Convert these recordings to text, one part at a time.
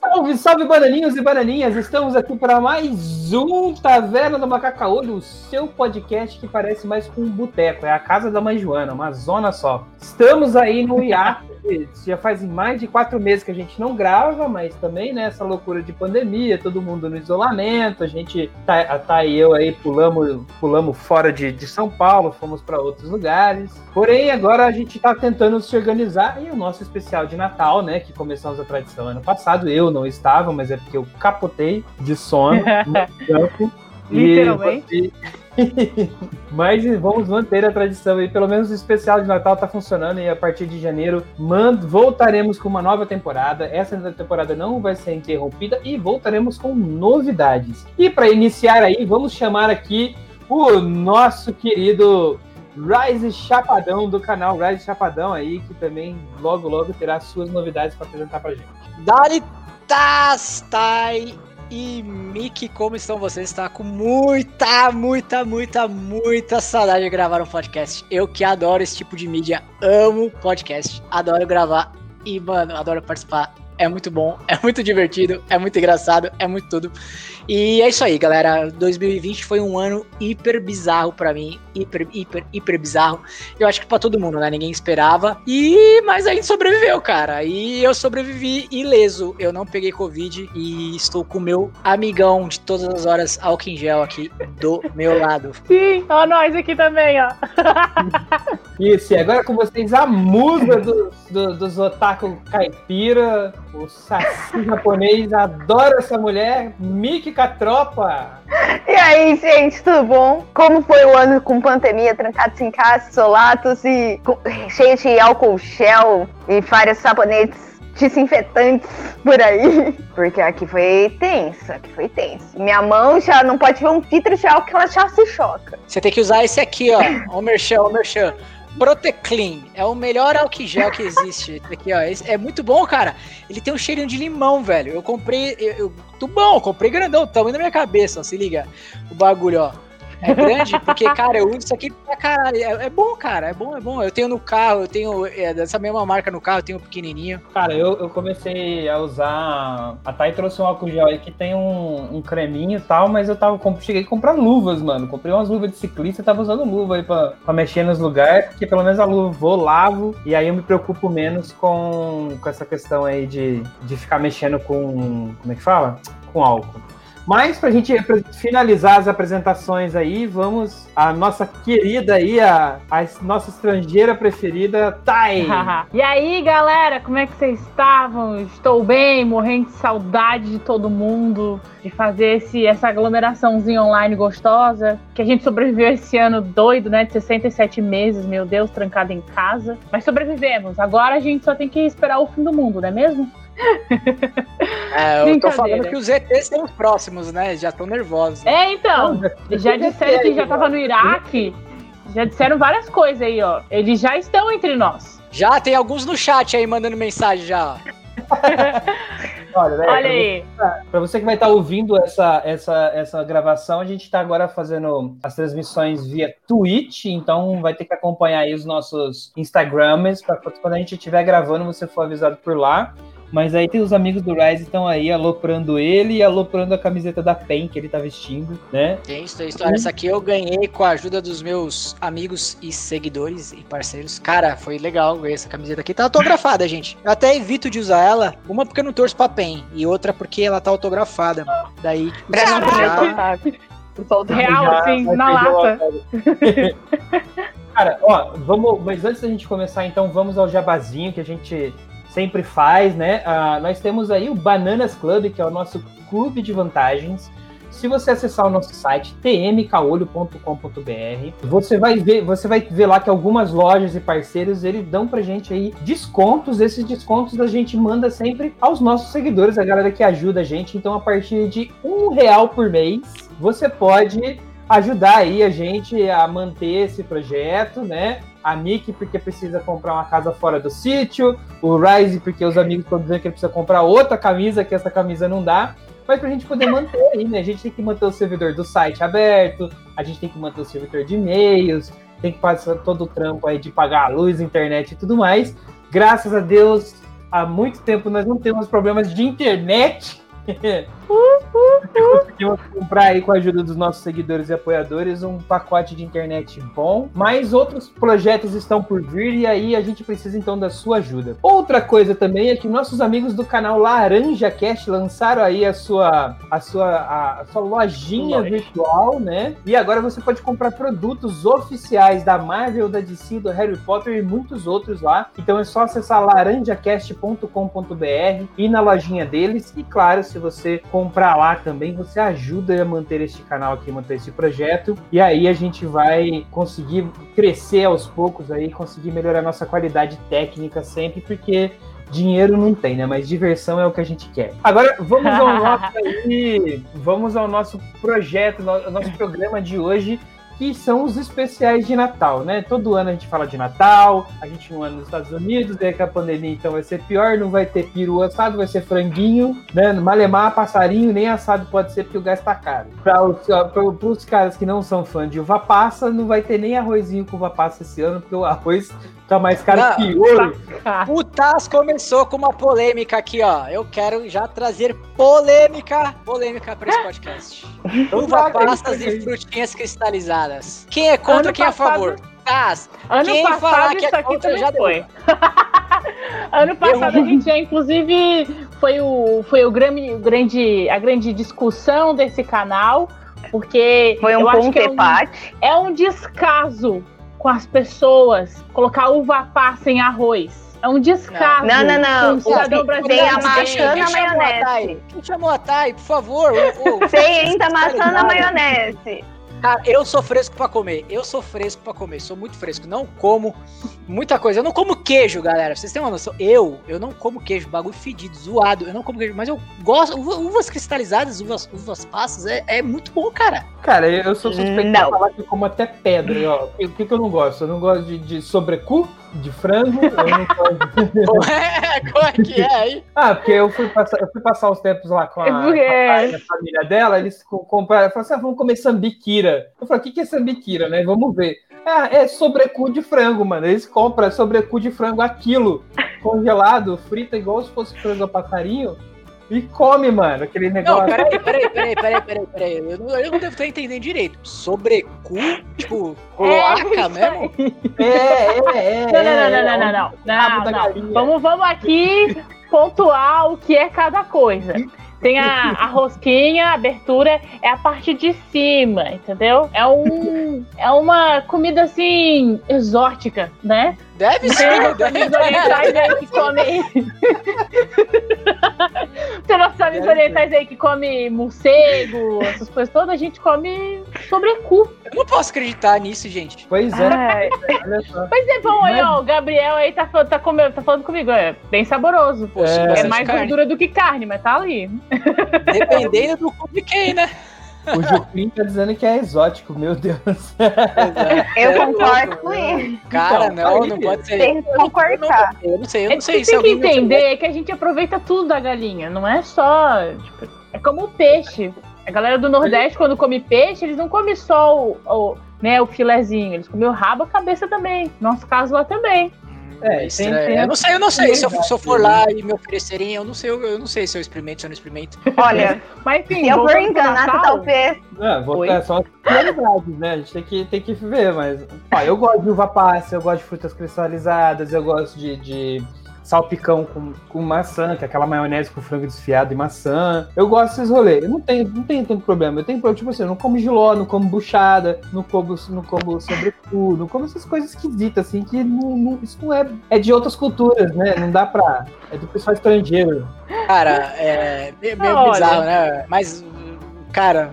Salve, salve, bananinhos e bananinhas! Estamos aqui para mais um Taverna do Macacaolho, o seu podcast que parece mais com um boteco. É a casa da mãe Joana, uma zona só. Estamos aí no hiato já faz mais de quatro meses que a gente não grava, mas também, né, essa loucura de pandemia, todo mundo no isolamento, a gente, tá, tá e eu aí pulamos, pulamos fora de, de São Paulo, fomos para outros lugares. Porém, agora a gente tá tentando se organizar e o nosso especial de Natal, né, que começamos a tradição ano passado, eu não estava, mas é porque eu capotei de sono no campo. Literalmente. Mas vamos manter a tradição aí. Pelo menos o especial de Natal tá funcionando e a partir de janeiro voltaremos com uma nova temporada. Essa temporada não vai ser interrompida e voltaremos com novidades. E para iniciar aí, vamos chamar aqui o nosso querido Rise Chapadão do canal Rise Chapadão aí, que também logo logo terá suas novidades para apresentar pra gente. Dali Tastai e Mickey, como estão vocês? Está com muita, muita, muita, muita saudade de gravar um podcast. Eu que adoro esse tipo de mídia, amo podcast, adoro gravar e, mano, adoro participar. É muito bom, é muito divertido, é muito engraçado, é muito tudo. E é isso aí, galera. 2020 foi um ano hiper bizarro para mim, hiper, hiper, hiper bizarro. Eu acho que para todo mundo, né? Ninguém esperava. E mas a gente sobreviveu, cara. E eu sobrevivi ileso. Eu não peguei covid e estou com o meu amigão de todas as horas, álcool em gel aqui do meu lado. Sim, ó nós aqui também, ó. Isso, e agora com vocês a musa dos, do, dos otaku caipira, o saci japonês, adora essa mulher, Miki Catropa. E aí, gente, tudo bom? Como foi o ano com pandemia, trancados em casa, solatos e com, cheio de álcool gel e vários sabonetes desinfetantes por aí. Porque aqui foi tenso, aqui foi tenso. Minha mão já não pode ver um filtro de álcool que ela já se choca. Você tem que usar esse aqui, ó. O Merchan, o Merchan. Proteclean. É o melhor álcool gel que existe. Aqui, ó. É muito bom, cara. Ele tem um cheirinho de limão, velho. Eu comprei. Eu, eu, muito bom, comprei grandão, tamanho da minha cabeça, ó. Se liga. O bagulho, ó. É grande, porque, cara, eu uso isso aqui pra caralho. É, é, bom, cara, é bom, é bom. Eu tenho no carro, eu tenho é, dessa mesma marca no carro, eu tenho um pequenininho. Cara, eu, eu comecei a usar. A Thay trouxe um álcool gel aí que tem um, um creminho e tal, mas eu tava. Cheguei a comprar luvas, mano. Comprei umas luvas de ciclista e tava usando luva aí pra, pra mexer nos lugares, porque pelo menos a luva vou, lavo, e aí eu me preocupo menos com, com essa questão aí de, de ficar mexendo com. Como é que fala? Com álcool. Mas para a gente finalizar as apresentações aí, vamos a nossa querida aí, a, a nossa estrangeira preferida, Thay. e aí, galera, como é que vocês estavam? Estou bem, morrendo de saudade de todo mundo, de fazer esse, essa aglomeraçãozinha online gostosa, que a gente sobreviveu esse ano doido, né, de 67 meses, meu Deus, trancado em casa. Mas sobrevivemos. Agora a gente só tem que esperar o fim do mundo, não é mesmo? É, eu tô falando que os ETs são os próximos, né? Já estão nervosos. É, então. Já disseram que já tava no Iraque. Já disseram várias coisas aí, ó. Eles já estão entre nós. Já, tem alguns no chat aí mandando mensagem já. Olha, né, Olha aí. Para você que vai estar tá ouvindo essa, essa, essa gravação, a gente está agora fazendo as transmissões via Twitch, então vai ter que acompanhar aí os nossos Instagrams, para quando a gente estiver gravando, você for avisado por lá. Mas aí tem os amigos do Rise estão aí aloprando ele e aloprando a camiseta da PEN que ele tá vestindo, né? Tem isso, tem história. Essa aqui eu ganhei com a ajuda dos meus amigos e seguidores e parceiros. Cara, foi legal ver essa camiseta aqui. Tá autografada, gente. Eu até evito de usar ela. Uma porque eu não torço pra PEN e outra porque ela tá autografada. Daí, tipo, Real, assim, na lata. Cara, ó, vamos. Mas antes da gente começar, então, vamos ao jabazinho que a gente sempre faz, né? Uh, nós temos aí o Bananas Club, que é o nosso clube de vantagens. Se você acessar o nosso site tmcaolho.com.br, você vai ver, você vai ver lá que algumas lojas e parceiros eles dão pra gente aí descontos. Esses descontos a gente manda sempre aos nossos seguidores, a galera que ajuda a gente. Então, a partir de um real por mês, você pode ajudar aí a gente a manter esse projeto, né? A Nick porque precisa comprar uma casa fora do sítio, o Rise porque os amigos estão dizendo que ele precisa comprar outra camisa, que essa camisa não dá. Mas pra gente poder manter aí, né? A gente tem que manter o servidor do site aberto, a gente tem que manter o servidor de e-mails. tem que passar todo o trampo aí de pagar a luz, internet e tudo mais. Graças a Deus, há muito tempo nós não temos problemas de internet. Conseguimos comprar aí com a ajuda dos nossos seguidores e apoiadores um pacote de internet bom, mas outros projetos estão por vir e aí a gente precisa então da sua ajuda. Outra coisa também é que nossos amigos do canal Laranja Cast lançaram aí a sua a sua a, a sua lojinha Loja. virtual, né? E agora você pode comprar produtos oficiais da Marvel, da DC, do Harry Potter e muitos outros lá. Então é só acessar laranjacast.com.br e na lojinha deles e claro, se você comprar lá também, você ajuda a manter este canal aqui, manter esse projeto. E aí a gente vai conseguir crescer aos poucos aí, conseguir melhorar nossa qualidade técnica sempre, porque dinheiro não tem, né? Mas diversão é o que a gente quer. Agora vamos ao nosso aí, vamos ao nosso projeto, ao nosso programa de hoje. Que são os especiais de Natal, né? Todo ano a gente fala de Natal, a gente não anda nos Estados Unidos, daí com a pandemia então vai ser pior, não vai ter peru assado, vai ser franguinho, né? Malemar, passarinho, nem assado pode ser porque o gás tá caro. Para os, pra- pros caras que não são fãs de uva passa, não vai ter nem arrozinho com uva passa esse ano, porque o arroz tá mais caro Não, que ouro. O Taz começou com uma polêmica aqui, ó. Eu quero já trazer polêmica, polêmica pra esse podcast. Uva passas e frutinhas cristalizadas. Quem é contra, Ano quem é a passado- favor? Ano Quem falar passado que é isso aqui contra, também já foi. ano passado a gente já, inclusive, foi o, foi o grande, a grande discussão desse canal, porque Foi um eu acho ponto que é um, é um descaso com as pessoas colocar uva passa em arroz. É um descaso. Não, não, não. com o cidadão Tem brasileiro. a maçã na quem chamou a maionese. Quem chamou a Thay, por favor? Tem ainda maçã na maionese. Cara, eu sou fresco pra comer. Eu sou fresco pra comer. Sou muito fresco. Não como muita coisa. Eu não como queijo, galera. Vocês têm uma noção? Eu, eu não como queijo. Bagulho fedido, zoado. Eu não como queijo. Mas eu gosto. uva- uvas cristalizadas, uvas, uvas passas, é, é muito bom, cara. Cara, eu sou suspeito Não. de falar que eu como até pedra. Ó. O que, que eu não gosto? Eu não gosto de, de sobrecu, de frango. Eu não de... Como é, é que é aí? Ah, porque eu fui passar, eu fui passar os tempos lá com a, É com a a família dela, eles co- compraram, falaram assim, ah, vamos comer sambiquira. Eu falei, o que, que é sambiquira, né? Vamos ver. Ah, é sobrecu de frango, mano. Eles compram sobrecu de frango a quilo, congelado, frita igual se fosse frango a passarinho, e come, mano, aquele Não, negócio. peraí, peraí, peraí, peraí, peraí, peraí. Eu não, eu não devo estar entendendo direito. Sobrecu, tipo, cloaca mesmo? É, é, é. Não, não, não, é, não, não, é não, rabo não, da não. galinha. Vamos, vamos aqui pontuar o que é cada coisa. Tem a, a rosquinha, a abertura é a parte de cima, entendeu? É um é uma comida assim exótica, né? Deve ser, nossos deve orientais aí que comem. Tem nossos amigos orientais aí que comem morcego, essas coisas todas, a gente come sobrecu. Eu não posso acreditar nisso, gente. Pois é, Ai, olha. Mas é bom aí, ó. O Gabriel aí tá, falando- tá, comendo, tá falando comigo. É bem saboroso. Pô, É. É mais carne. gordura do que carne, mas tá ali. Dependendo do cu de quem, né? O Juclin tá dizendo que é exótico, meu Deus. Eu É concordo com ele. Cara, Então, não, aí, não pode ser. Tem que concordar. Eu não sei, eu É não sei você se tem que entender que a gente aproveita tudo da galinha. Não é só. tipo, é como o peixe. A galera do Nordeste, quando come peixe, eles não comem só o, o, né, o filezinho. Eles comem o rabo, a cabeça também. Nosso caso lá também. É, É, tem- estranho. tem eu não sei, eu não sei. Se eu, se eu for lá e me oferecerem, eu não sei, eu, eu não sei se eu experimento, se eu não experimento. Olha, Mas enfim, eu enganada, Natal, talvez. Não, vou ter só prioridades, né? A gente tem que, tem que ver, mas. Ó, eu gosto de uva passa, eu gosto de frutas cristalizadas, eu gosto de, de salpicão com, com maçã, que é aquela maionese com frango desfiado e maçã. Eu gosto desses rolês. Eu não tenho, não tenho tanto problema. Eu tenho problema, tipo assim, eu não como giló, não como buchada, não como, não como sobrecu, não como essas coisas esquisitas, assim, que não, não- isso não é. É de outras culturas, né? Não dá pra. É do pessoal estrangeiro. Cara, é meio, meio Olha. bizarro, né? Mas, cara.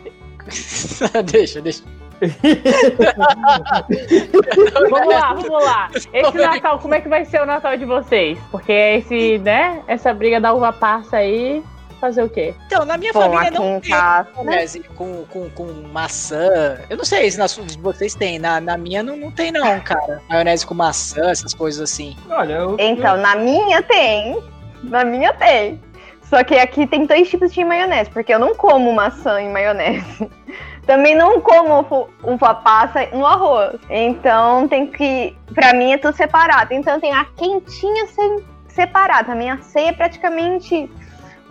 deixa, deixa. Vamos lá, vamos lá. Esse Natal, como é que vai ser o Natal de vocês? Porque esse, né, essa briga da uva passa aí, fazer o quê? Então, na minha família não em tem casa. maionese com, com, com maçã. Eu não sei se na sua- de vocês tem. Na, na minha não, não tem, não, cara. Maionese com maçã, essas coisas assim. Olha, eu. Então, na minha tem. Na minha tem. Só que aqui tem dois tipos de maionese, porque eu não como maçã em maionese. Também não como uva- passa no arroz. Então tem que. Pra mim é tudo separado. Então tem a quentinha sem separada. A minha ceia é praticamente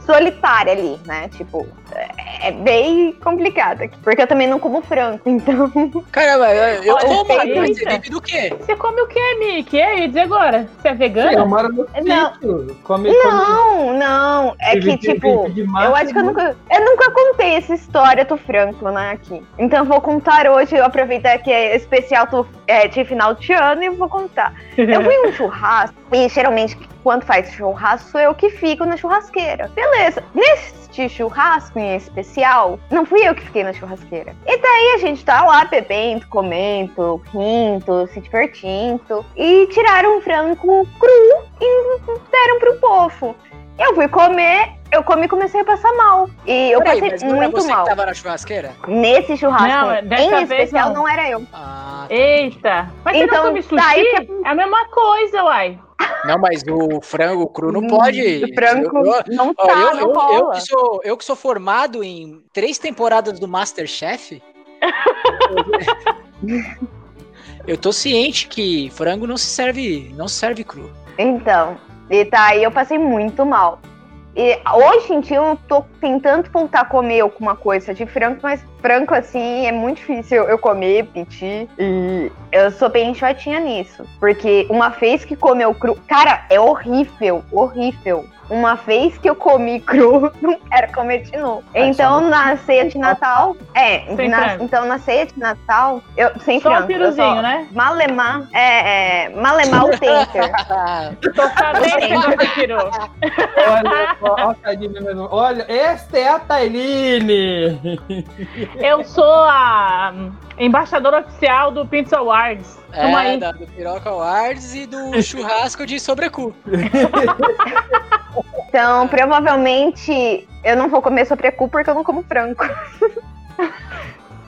solitária ali, né? Tipo, é é bem complicado aqui. Porque eu também não como frango, então. Caramba, eu, eu Olha, como, mas você vive do quê? Você come o que, Mickey? E aí, diz agora. Você é Eu vegana? moro no Não. sítio. Come, come Não, não. É que, vive- tipo. Eu mato, acho que eu nunca, eu nunca contei essa história do Franco, né, aqui. Então eu vou contar hoje, eu aproveitar que é especial do, é, de final de ano e vou contar. Eu fui um churrasco e geralmente quando faz churrasco sou eu que fico na churrasqueira. Beleza. Neste churrasco em especial, não fui eu que fiquei na churrasqueira. E daí a gente tá lá bebendo, comendo, rindo, se divertindo. E tiraram um frango cru e deram pro povo. Eu fui comer, eu comi e comecei a passar mal. E eu Peraí, passei mas não era muito você mal. que tava na churrasqueira? Nesse churrasco, Não, dessa em vez especial, não. não. era eu. Ah, Eita. Mas você Então, não come tá sushi? que- É a mesma coisa, uai. não, mas o frango cru não Hum, pode. O frango Eu- eu- não Ó, tá, eu, não eu, que sou, eu que sou formado em três temporadas do Masterchef. eu tô ciente que frango não se serve, não se serve cru. Então, e tá aí eu passei muito mal. E hoje em dia eu tô tentando voltar a comer alguma coisa de frango, mas frango assim é muito difícil eu comer, pedir. E eu sou bem enxotinha nisso. Porque uma vez que comeu cru. Cara, é horrível, horrível. Uma vez que eu comi cru, não quero comer de novo. Então, na ceia de Natal. É, na- então na ceia de Natal, eu sem Só frango. piruzinho, né? Malemar, é, é, malemar o tenter. Tô sabendo que você. Olha. Olha, esta é a Tailine. Eu sou a embaixadora oficial do Pizza Awards. É, aí. da, do Piroca Awards e do churrasco de sobrecu. Então, provavelmente, eu não vou comer sobrecu porque eu não como frango.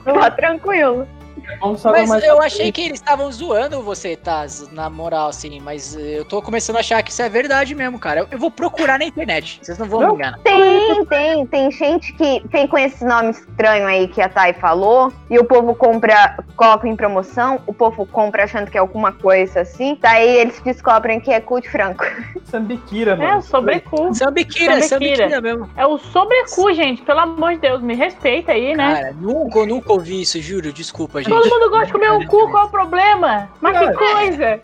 Tá tranquilo. Mas mais eu achei que eles estavam zoando você, Taz, na moral, assim. Mas eu tô começando a achar que isso é verdade mesmo, cara. Eu, eu vou procurar na internet. Vocês não vão Não. me enganar. Tem, tem, tem gente que tem com esse nome estranho aí que a Thay falou, e o povo compra, coloca em promoção, o povo compra achando que é alguma coisa assim, daí eles descobrem que é cu de frango. Sambiquira, mano. É, o sobrecu. Sambiquira, Sambiquira. sambiquira mesmo. É o sobrecu, gente. Pelo amor de Deus, me respeita aí, né? Cara, nunca, eu nunca ouvi isso, juro. Desculpa, gente. Todo mundo gosta de comer o cu, qual o problema? Mas que coisa!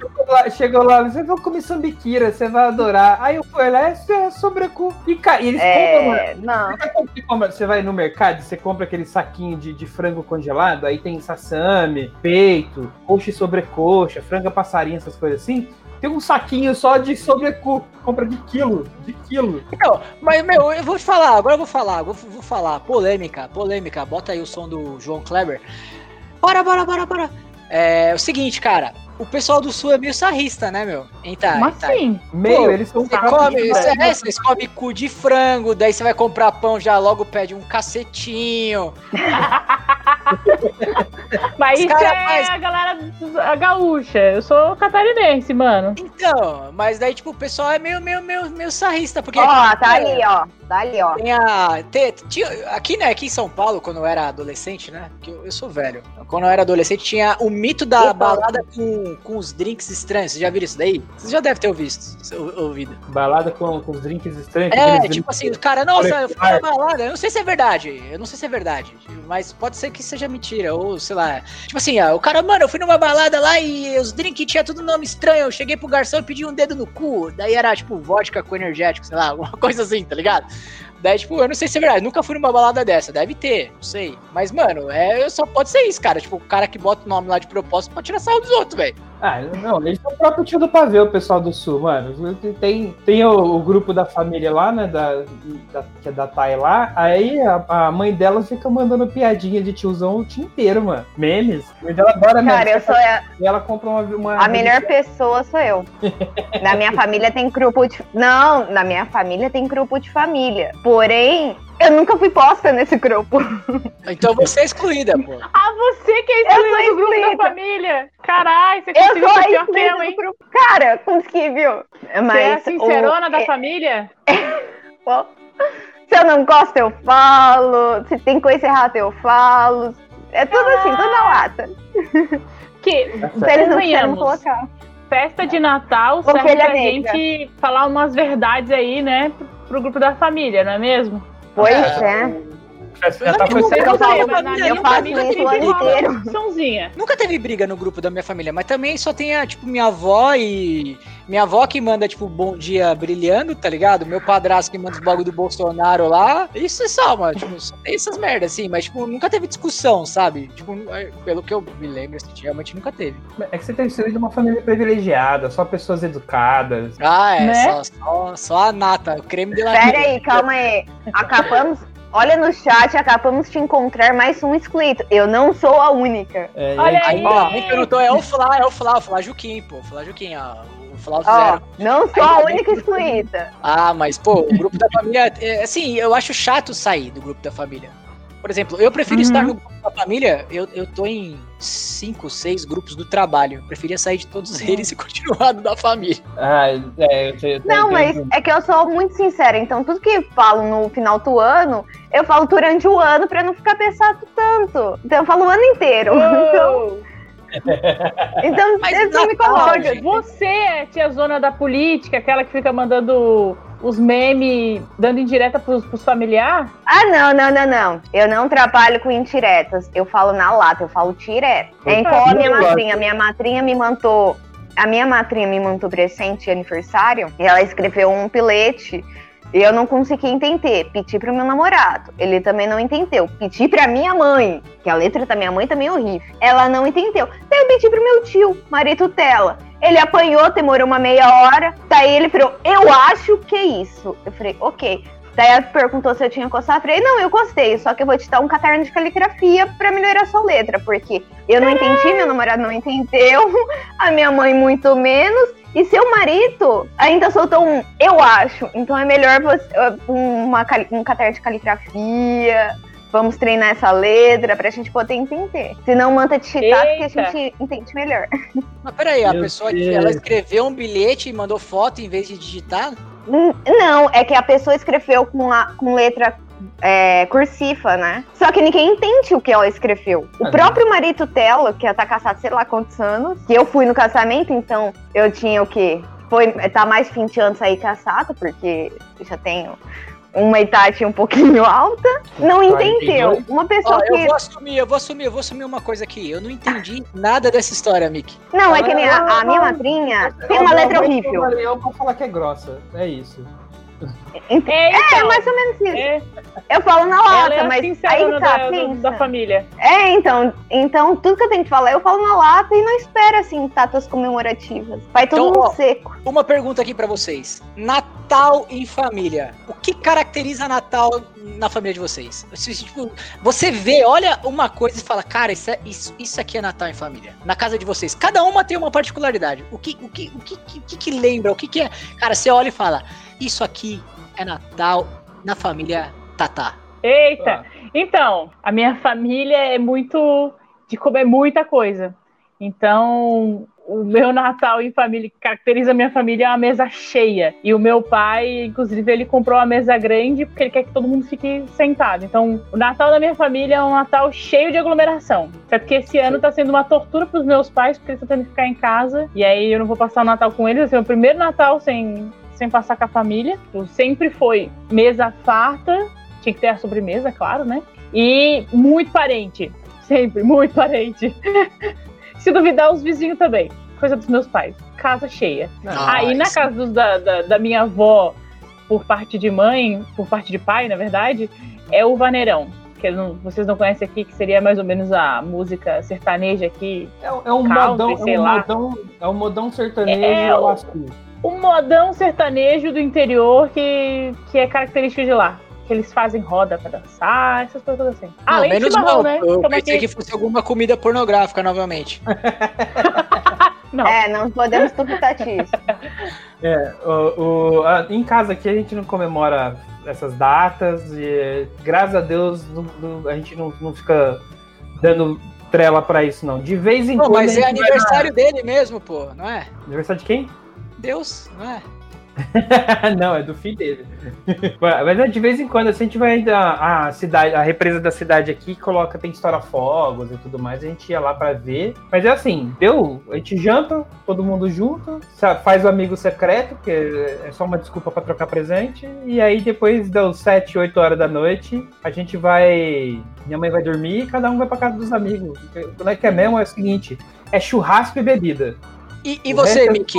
Chegou lá, chegou lá, você vai comer sambiquira, você vai adorar. Aí eu fui lá, é sobrecu. E, e eles compram, mano. É, não. Sabe quando Você, vai no mercado, você compra aquele saquinho de, de frango congelado, aí tem sassame, peito, coxa e sobrecoxa, franga passarinho, essas coisas assim. Tem um saquinho só de sobrecu, compra de quilo, de quilo. Não, mas, meu, eu vou te falar, agora eu vou falar, vou, vou falar. Polêmica, polêmica. Bota aí o som do João Kleber. Para, para, para, para. É o seguinte, cara. O pessoal do Sul é meio sarrista, né, meu? Então, Como então, assim? Meio, eles são Você come, né? você, é, vocês comem cu de frango, daí você vai comprar pão, já logo pede um cacetinho. Mas Os isso cara é faz- a galera a gaúcha. Eu sou catarinense, mano. Então, mas daí, tipo, o pessoal é meio, meio, meio, meio sarrista, porque. Ó, tá ali, ó. Tá ali, ó. Tem a. te- tinha- aqui, né, aqui em São Paulo, quando eu era adolescente, né? Que eu, eu sou velho. Quando eu era adolescente, tinha o mito da Opa. balada com, com os drinks estranhos. Vocês já viram isso daí? Vocês já devem ter visto, ouvido. Balada com, com os drinks estranhos. É, tipo assim, o cara, nossa, eu fui na balada. Eu não sei se é verdade. Eu não sei se é verdade. Mas pode ser que seja mentira, ou sei lá. Tipo assim, ó, o cara, mano, eu fui numa balada lá e os drinks tinha tudo nome estranho. Eu cheguei pro garçom e pedi um dedo no cu. Daí era tipo vodka com energético, sei lá, alguma coisa assim, tá ligado? Daí, tipo, eu não sei se é verdade. Nunca fui numa balada dessa. Deve ter, não sei. Mas, mano, é, só pode ser isso, cara. Tipo, o cara que bota o nome lá de propósito pode tirar sarro dos outros, velho. Ah, não, eles são o próprio tio do pavê, o pessoal do sul, mano. Tem, tem o, o grupo da família lá, né? Da, da, que é da Thay lá. Aí a, a mãe dela fica mandando piadinha de tiozão o dia inteiro, mano. Memes. A mãe dela adora Cara, eu memes. sou a, E ela compra uma. uma a melhor pessoa sou eu. Na minha família tem grupo de. Não, na minha família tem grupo de família. Porém, eu nunca fui posta nesse grupo. Então você é excluída, pô. Ah, você que é Eu sou excluído do grupo da excluída. família. Caralho, você conseguiu ser pior que eu, excluída hein? grupo. Cara, consegui, viu? Você é a Mas. sincerona o- da é- família? Se eu não gosto, eu falo. Se tem coisa errada, eu falo. É tudo assim, tudo na lata. Que, Se eles não quiserem convenhamos, colocar. festa de Natal Ovelha serve pra negra. gente falar umas verdades aí, né, pro grupo da família, não é mesmo? Pois É. é. Já tá Eu é, mas minha família inteiro. Nunca teve briga no grupo da minha família, mas também só tem a, tipo, minha avó e. Minha avó que manda, tipo, bom dia brilhando, tá ligado? Meu padrasto que manda os bagulho do Bolsonaro lá. Isso é só, mano. Tipo, só tem essas merdas, assim, mas, tipo, nunca teve discussão, sabe? Tipo, pelo que eu me lembro, assim, realmente nunca teve. É que você tem sido de uma família privilegiada, só pessoas educadas. Ah, é, Né? só, só, só a nata, o creme de la Pera aí, calma aí. Acabamos. Olha no chat, acabamos de encontrar mais um excluído. Eu não sou a única. É, Olha e- aí. Ó, quem perguntou é o Flá, é o Flá, o Flá Juquim, pô. O Flá Juquim, ó. O Flá Zero. não sou a única excluída. Ah, mas, pô, o grupo da família. é, assim, eu acho chato sair do grupo da família. Por exemplo, eu prefiro Uhum. estar no grupo da família. Eu, eu tô em cinco, seis grupos do trabalho. Eu preferia sair de todos eles e continuar no da família. Ah, é, eu te- eu Não, mas é que eu sou muito sincera. Então, tudo que eu falo no final do ano, eu falo durante o ano pra não ficar pesado tanto. Então, eu falo o ano inteiro. Então, Uou! então Mas não me coloca. Você é tia zona da política, aquela que fica mandando os memes, dando indireta pros, pros familiares? Ah, não, não, não, não. Eu não trabalho com indiretas. Eu falo na lata, eu falo direto. É igual a minha madrinha. Minha madrinha me mandou. A minha madrinha me mandou presente de aniversário e ela escreveu um bilhete. Eu não consegui entender. Pedi pro meu namorado. Ele também não entendeu. Pedi pra minha mãe, que a letra da minha mãe também é horrível. Ela não entendeu. Daí eu pedi pro meu tio, marido dela. Ele apanhou, demorou uma meia hora. Daí ele falou, eu acho que é isso. Eu falei, ok. Daí ela perguntou se eu tinha gostado. Eu falei, não, eu gostei, só que eu vou te dar um caderno de caligrafia pra melhorar sua letra, porque eu não entendi, meu namorado não entendeu, a minha mãe muito menos, e seu marido ainda soltou um eu acho. Então é melhor você uma, cali- um caderno de caligrafia. Vamos treinar essa letra pra gente poder entender. Se não, manda digitar, porque a gente entende melhor. Mas peraí, a Meu pessoa que ela escreveu um bilhete e mandou foto em vez de digitar? Não, é que a pessoa escreveu com, a, com letra é, cursiva, né? Só que ninguém entende o que ela escreveu. O Ah, próprio marido dela, que ela tá casado sei lá quantos anos, que eu fui no casamento, então eu tinha o quê? Foi, tá mais de 20 anos aí casada, porque eu já tenho uma idade um pouquinho alta, não entendeu. 42? Uma pessoa eu que. vou assumir, eu vou assumir, eu vou assumir uma coisa aqui. Eu não entendi nada dessa história, Mick. Não, é que nem a, a minha madrinha tem uma Eu- letra eu- horrível. Eu, eu posso falar que é grossa. É isso. Ent- É, É, então, mais ou menos isso. é, Eu falo na lata, é mas aí tá, da, da família. É, então, então tudo que eu tenho que falar eu falo na lata e não espero assim datas comemorativas. Vai todo Então, mundo ó, seco. Uma pergunta aqui pra vocês. Natal em família. O que caracteriza Natal na família de vocês? Você, tipo, você vê, olha uma coisa e fala, cara, isso, é- isso, isso aqui é Natal em família. Na casa de vocês. Cada uma tem uma particularidade. O que, o que, o que, o que, que lembra? O que, que é? Cara, você olha e fala, isso aqui é Natal na família Tatá. Eita! Então, a minha família é muito de comer muita coisa. Então, o meu Natal em família, que caracteriza a minha família, é uma mesa cheia. E o meu pai, inclusive, ele comprou uma mesa grande porque ele quer que todo mundo fique sentado. Então, o Natal da minha família é um Natal cheio de aglomeração. Até porque esse ano tá sendo uma tortura pros meus pais, porque eles estão tendo que ficar em casa. E aí eu não vou passar o Natal com eles. Vai ser o primeiro Natal sem, sem passar com a família. Então, sempre foi mesa farta. Tinha que ter a sobremesa, claro, né? E muito parente. Sempre, muito parente. Se duvidar, os vizinhos também. Coisa dos meus pais. Casa cheia. Ah, Aí na casa dos- da, da, da minha avó, por parte de mãe, por parte de pai, na verdade, é o Vaneirão. Que não- vocês não conhecem aqui, que seria mais ou menos a música sertaneja aqui. É, é um Country, modão, sei é um lá. modão, é um modão sertanejo É, eu o- que- O modão sertanejo do interior que, que é característico de lá. Que eles fazem roda pra dançar, essas coisas assim. Não, Além de menos chimarrão, mal. né? Eu Toma pensei aqui- que fosse alguma comida pornográfica novamente. Não. É, não podemos duvidar disso. É, o, o- a- em casa aqui a gente não comemora essas datas e graças a Deus não- não- a gente não, não fica dando trela pra isso não. De vez em quando. mas é aniversário dele mesmo, pô, não é? Aniversário de quem? Deus, não é? não, é do filho dele. Mas é, de vez em quando, assim, a gente vai a, a cidade, a represa da cidade aqui coloca, tem história fogos e tudo mais, a gente ia lá pra ver. Mas é assim, deu, a gente janta, todo mundo junto, faz o amigo secreto, que é só uma desculpa pra trocar presente, e aí depois das 7, 8 horas da noite, a gente vai. Minha mãe vai dormir e cada um vai pra casa dos amigos. Quando é que é mesmo? É o seguinte: é churrasco e bebida. E, e você, é Miki?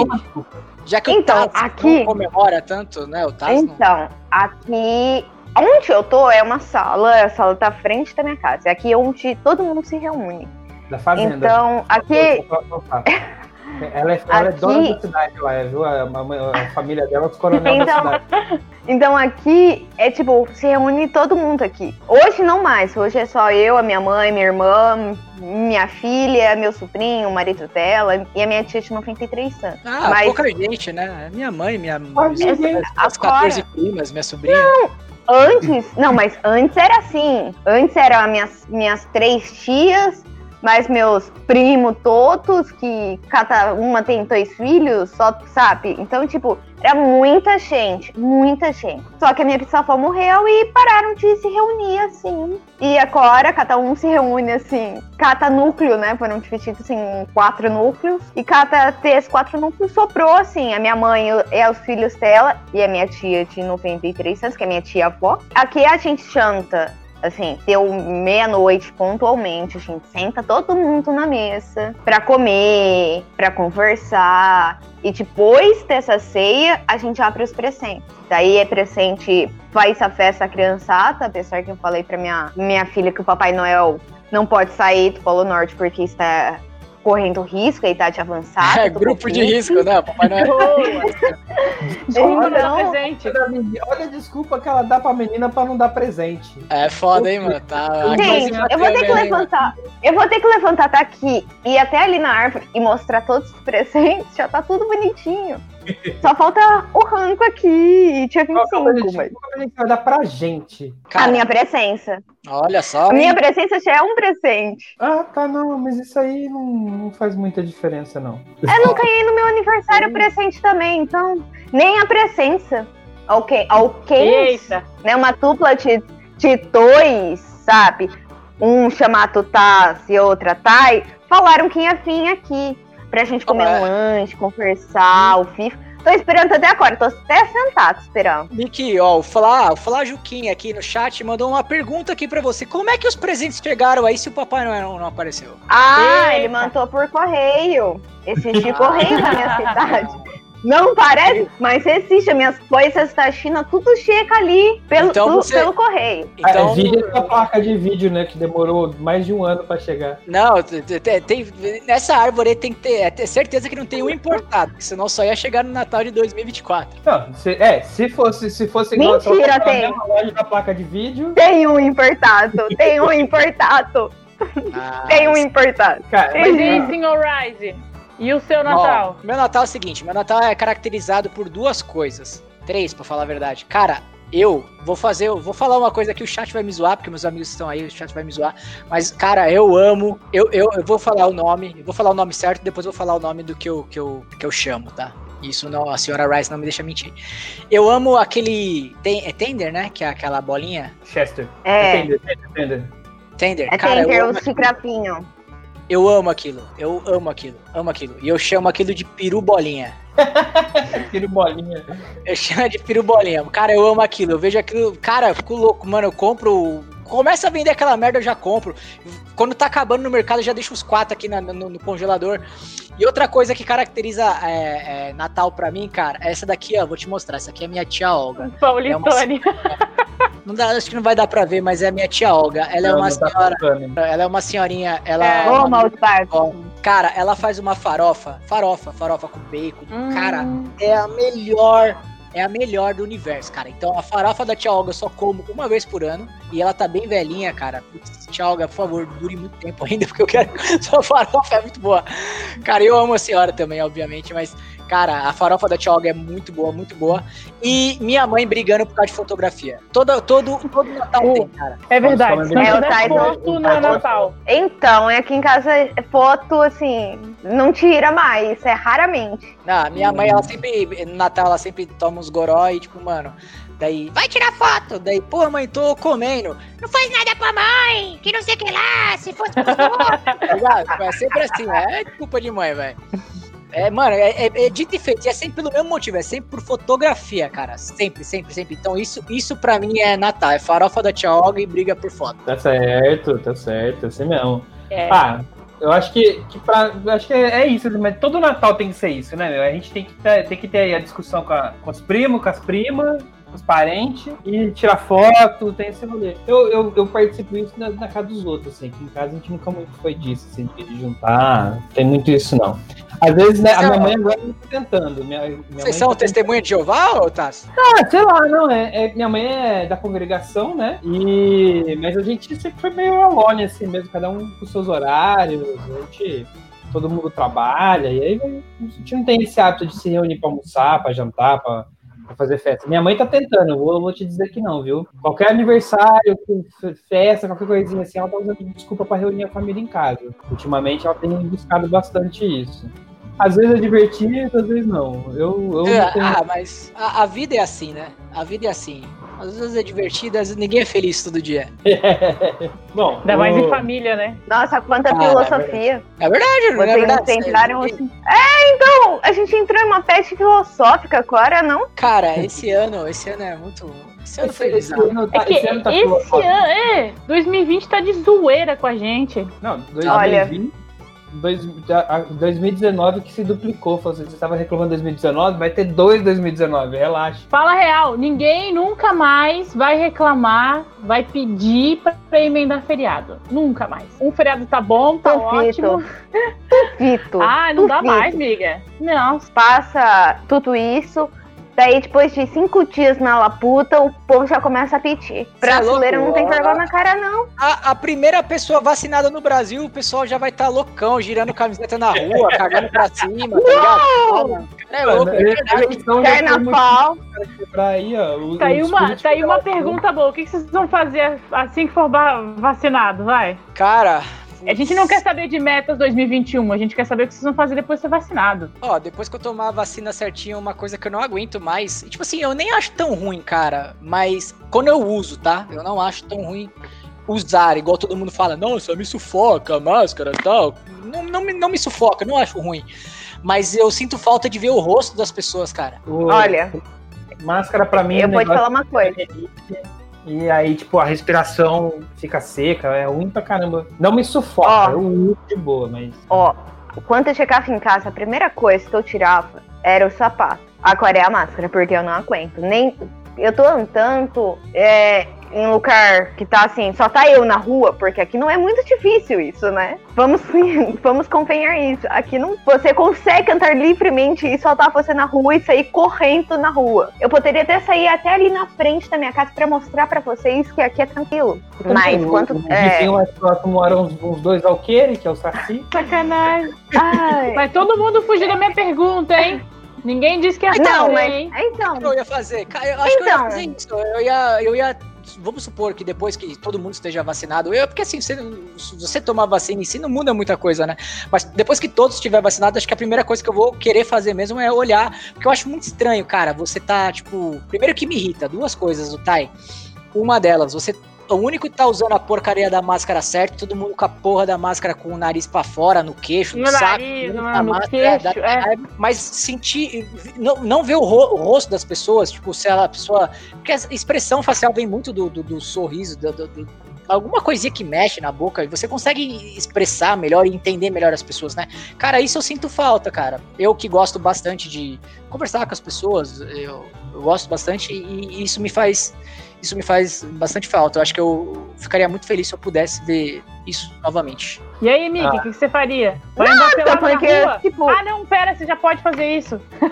Já que então, o Taz aqui... não comemora tanto, né? O Taz então, não... aqui onde eu tô é uma sala, a sala tá à frente da minha casa. É aqui onde todo mundo se reúne. Da fazenda. Então, aqui. Ela é, ela aqui... é dona da cidade lá, viu? A, a, a família dela, os coronel então, da cidade. Então aqui é tipo, se reúne todo mundo aqui. Hoje não mais, hoje é só eu, a minha mãe, minha irmã, minha filha, meu sobrinho, o marido dela e a minha tia de 93 anos. Ah, Mas... pouca gente, né? Minha mãe, minha mãe, as 14 primas, minha sobrinha. Não, antes, não, mas antes era assim. Antes eram minhas, minhas três tias, mas meus primos todos, que cada uma tem dois filhos, só sabe? Então, tipo, era muita gente, muita gente. Só que a minha bisavó morreu e pararam de se reunir assim. E agora cada um se reúne assim, cada núcleo, né? Foram divididos assim, quatro núcleos. E cada desses quatro núcleos sobrou assim. A minha mãe é os filhos dela e a minha tia de 93 anos, que é minha tia avó. Aqui a gente janta Assim, deu meia-noite pontualmente, a gente senta todo mundo na mesa para comer, para conversar. E depois dessa ceia, a gente abre os presentes. Daí é presente, faz a festa criançada, apesar que eu falei pra minha, minha filha que o Papai Noel não pode sair do Polo Norte porque está correndo risco, a idade avançada. É, grupo de risco, né? Papai não é. então, presente. Olha a desculpa que ela dá pra menina pra não dar presente. É foda, hein, mano? Tá, Gente, eu vou ter que levantar. Eu vou ter que levantar daqui e ir até ali na árvore e mostrar todos os presentes. Já tá tudo bonitinho. Só falta o ranco aqui. Tinha 25. Qual que mas... a gente vai dar pra gente? Cara, a minha presença. Olha só. A minha presença já é um presente. Ah, tá, não, mas isso aí não, não faz muita diferença, não. Eu não ganhei no meu aniversário presente também, então. Nem a presença. Ok, ok. Eita. Né, uma dupla de, de dois, sabe? Um chamado Taz e outra Tai, falaram que ia vir aqui pra gente comer um lanche, conversar, o FIFA. Tô esperando até agora, tô até sentado esperando. Miki, ó, o Flá, o Flá Juquinha aqui no chat mandou uma pergunta aqui pra você. Como é que os presentes chegaram aí se o Papai Noel não apareceu? Ah, Eita. ele mandou por correio. Existe correio na minha cidade. Não parece, mas existe. As minhas coisas da China, tudo chega ali pelo, então você... pelo correio. Então, é, vídeo essa placa de vídeo, né? Que demorou mais de um ano pra chegar. Não, tem, tem, nessa árvore tem que ter, é, ter certeza que não tem um importado, senão só ia chegar no Natal de 2024. Não, se, é, se fosse, se fosse igual Mentira, tem. loja da placa de vídeo. Tem um importado, tem um importado. Ah, tem um importado. Cara, Existe, senhor Rise. E o seu Natal? Ó, meu Natal é o seguinte: meu Natal é caracterizado por duas coisas. Três, para falar a verdade. Cara, eu vou fazer, eu vou falar uma coisa que o chat vai me zoar, porque meus amigos estão aí, o chat vai me zoar. Mas, cara, eu amo. Eu, eu, eu vou falar o nome, eu vou falar o nome certo, depois eu vou falar o nome do que eu, que eu, que eu chamo, tá? Isso não, a senhora Rice não me deixa mentir. Eu amo aquele. Tem, é Tender, né? Que é aquela bolinha. Chester. É. é tender, tender. Tender. É cara, Tender, o chicrapinho. Eu amo aquilo, eu amo aquilo, amo aquilo. E eu chamo aquilo de peru bolinha. peru bolinha. Eu chamo de peru bolinha. Cara, eu amo aquilo. Eu vejo aquilo. Cara, eu fico louco, mano. Eu compro. Começa a vender aquela merda, eu já compro. Quando tá acabando no mercado, eu já deixo os quatro aqui na, no, no, congelador. E outra coisa que caracteriza é, é, Natal pra mim, cara, é essa daqui, ó. Vou te mostrar. Essa aqui é a minha tia Olga. Paulitone. É uma... Não dá, acho que não vai dar pra ver, mas é a minha tia Olga. Ela é não, é uma senhora. Ela é uma senhorinha. Ela. É, Ô, uma... Cara, ela faz uma farofa. Farofa, farofa com bacon. Hum. Cara, é a melhor é a melhor do universo, cara. Então a farofa da tia Olga eu só como uma vez por ano. E ela tá bem velhinha, cara. Putz, tia Olga, por favor, dure muito tempo ainda, porque eu quero. Sua farofa é muito boa. Cara, eu amo a senhora também, obviamente, mas Cara, a farofa da Tia Olga é muito boa, muito boa. E minha mãe brigando por causa de fotografia. Todo, todo, todo Natal Uh, tem, cara. É verdade. Nossa, não é o Taito- foto, não é Taito- Natal. Então, é aqui em casa foto, assim, não tira mais, é raramente. Ah, minha mãe, ela sempre, no Natal, ela sempre toma uns goró e, tipo, mano, daí, vai tirar foto. Daí, pô, mãe, tô comendo. Não faz nada pra mãe, que não sei o que lá, se fosse pros outros. Tá ligado? É sempre assim, é culpa de mãe, velho. É, mano, é, é, é dito e feito, e é sempre pelo mesmo motivo, é sempre por fotografia, cara. Sempre, sempre, sempre. Então, isso, isso pra mim é Natal, é farofa da tia Olga e briga por foto. Tá certo, tá certo, assim mesmo. É. Ah, eu acho que, que pra, eu acho que é, é isso, mas todo Natal tem que ser isso, né, meu? A gente tem que ter, tem que ter aí a discussão com, a- com os primos, com as primas, os parentes, e tirar foto, tem esse rolê. Eu, eu, eu participo isso na, na casa dos outros, assim, que em casa a gente nunca muito foi disso, assim, de juntar, tem muito isso não. Às vezes, né, a minha mãe agora tá tentando. Minha, minha mãe Vocês são tá testemunha de Jeová, ô Tassi? ah, sei lá, não, é, é- minha mãe é da congregação, né? E mas a gente sempre foi meio alone assim mesmo, cada um com seus horários, a gente todo mundo trabalha e aí a gente não tem esse hábito de se reunir pra almoçar, pra jantar, pra, pra fazer festa. Minha mãe tá tentando, eu vou, vou te dizer que não, viu? Qualquer aniversário, festa, qualquer coisinha assim, ela tá usando desculpa pra reunir a família em casa. Ultimamente ela tem buscado bastante isso. Às vezes é divertido, às vezes não. Eu, eu não tenho- Ah, mas a, a vida é assim, né? A vida é assim. Às vezes é divertida, às vezes ninguém é feliz todo dia. Bom, Ainda mais em o- família, né? Nossa, quanta Ah, filosofia. É verdade, não é Vocês verdade? entraram assim. É, então, a gente entrou em uma peste filosófica agora, não? Cara, esse ano, esse ano é muito. Esse ano foi Esse ano tá- É que esse ano tá esse ano, é, 2020 tá de zoeira com a gente. Não, Olha. 2020, dois, a- a- 2019 que se duplicou. Você estava reclamando 2019, vai ter dois 2019, relaxa. Fala real, ninguém nunca mais vai reclamar, vai pedir pra pra emendar feriado. Nunca mais. Um feriado tá bom, tá Duvido. ótimo. Duvido. Ah, não dá mais, amiga. Não. Passa tudo isso. Daí, depois de cinco dias na laputa, o povo já começa a pedir. Brasileiro louco, não tem vergonha na cara, não. A, a primeira pessoa vacinada no Brasil, o pessoal já vai estar loucão, girando camiseta na rua, cagando pra cima, tá ligado? É louco, é verdade. Carnaval. aí, ó. o- Tá aí uma, tá aí uma pergunta boa. O que vocês vão fazer assim que for vacinado? Vai. Cara. A gente não quer saber de metas 2021, a gente quer saber o que vocês vão fazer depois de ser vacinado. Ó, depois que eu tomar a vacina certinho, uma coisa que eu não aguento mais. e, Tipo assim, eu nem acho tão ruim, cara. Mas quando eu uso, tá? Eu não acho tão ruim usar, igual todo mundo fala, nossa, me sufoca, máscara e tal. Não, não, me, não me sufoca, não acho ruim. Mas eu sinto falta de ver o rosto das pessoas, cara. o- Olha, Máscara pra mim é eu um vou te falar uma coisa. E aí, tipo, a respiração fica seca, é ruim pra caramba. Não me sufoca, Ó. eu uso de boa, mas. Ó, quando eu chegava em casa, a primeira coisa que eu tirava era o sapato. Agora é a máscara, porque eu não aguento. Nem. Eu tô andando é, em lugar que tá assim, só tá eu na rua, porque aqui não é muito difícil isso, né? Vamos, vamos convenhar isso. Aqui não. Você consegue andar livremente e soltar você na rua e sair correndo na rua. Eu poderia até sair até ali na frente da minha casa pra mostrar pra vocês que aqui é tranquilo. Mas o- quanto. O É, vizinho mais próximo mora uns, uns dois alqueires, que é o Saci. Sacanagem. ai, Mas todo mundo fugiu da minha pergunta, hein? Ninguém disse que ia não, fazer, mas. hein? Então. eu ia fazer? Eu acho que eu ia Então. fazer isso. Eu ia, eu ia. Vamos supor que depois que todo mundo esteja vacinado, eu, porque assim, você, você tomar vacina em si não muda muita coisa, né? Mas depois que todos estiver vacinado, acho que a primeira coisa que eu vou querer fazer mesmo é olhar, porque eu acho muito estranho, cara. Você tá, tipo. Primeiro que me irrita, duas coisas, o Tai. Uma delas, você. O único que tá usando a porcaria da máscara certo, todo mundo com a porra da máscara com o nariz pra fora, no queixo, no, No saco, nariz, no, na no máscara, queixo, é. raiva. mas sentir, não, não ver o, ro- o rosto das pessoas, tipo, se ela, a pessoa, porque a expressão facial vem muito do, do, do sorriso, do- do- alguma coisinha que mexe na boca, e você consegue expressar melhor e entender melhor as pessoas, né? Cara, isso eu sinto falta, cara. Eu que gosto bastante de conversar com as pessoas, eu, eu gosto bastante e, e isso me faz isso me faz bastante falta. Eu acho que eu ficaria muito feliz se eu pudesse ver isso novamente. E aí, Miki, o Ah. que, que você faria? Vai andar pelado na porque, rua? tipo, Ah, não, pera, você já pode fazer isso.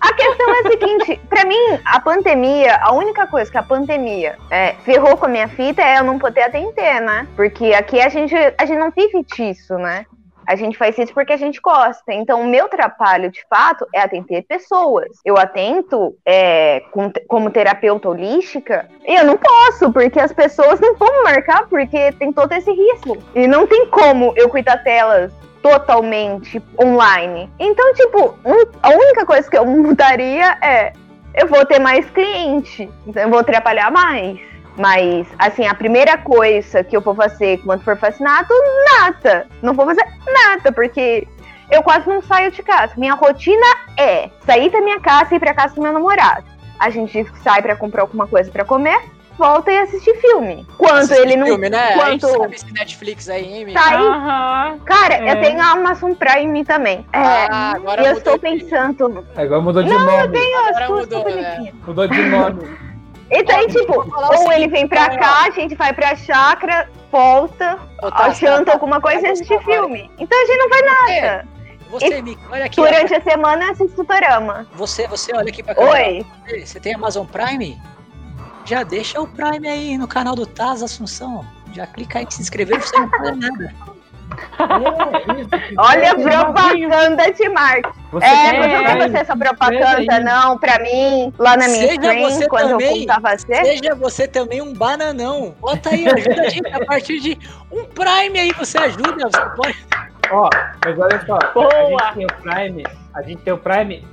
A questão é a seguinte, pra mim, a pandemia, a única coisa que a pandemia é, ferrou com a minha fita é eu não poder atender, né? Porque aqui a gente, a gente não vive disso, né? A gente faz isso porque a gente gosta. Então, o meu trabalho, de fato, é atender pessoas. Eu atento é, com- como terapeuta holística e eu não posso, porque as pessoas não vão me marcar, porque tem todo esse risco. E não tem como eu cuidar delas totalmente online. Então, tipo, um- a única coisa que eu mudaria é eu vou ter mais cliente, eu vou trabalhar mais. Mas, assim, a primeira coisa que eu vou fazer quando for vacinado, nada. Não vou fazer nada, porque eu quase não saio de casa. Minha rotina é sair da minha casa e ir pra casa do meu namorado. A gente sai pra comprar alguma coisa pra comer, volta e assistir filme. Quando ele não. filme, né? A gente Quanto- sabe esse Netflix aí, hein, Mi? Tá aí. Aham. Cara, É. eu tenho a Amazon Prime também. É, Ah, agora e eu estou pensando. Agora mudou de nome. Tem as Agora mudou, né? Mudou de nome. Então, aí, tipo, ou seguinte, ele vem pra cara. cá, a gente vai pra chácara, volta, janta alguma coisa e assiste filme. Então a gente não faz nada. Você, Mick, olha aqui. Durante a semana eu assisto Dorama. Você, você olha aqui pra câmera. Oi. Você- tem Amazon Prime? Já deixa o Prime aí no canal do Taz Assunção. Já clica aí em se inscrever, você não paga nada. É, isso. Olha a É, propaganda de marketing. Você É, não é, jogar você essa propaganda, não, pra mim, lá na minha Seja stream, quando também. eu contava. Seja você também um bananão. Bota aí, ajuda a gente a partir de um Prime aí, você ajuda. Você pode... Ó, mas olha só, Boa. a gente tem o Prime, a gente tem o Prime,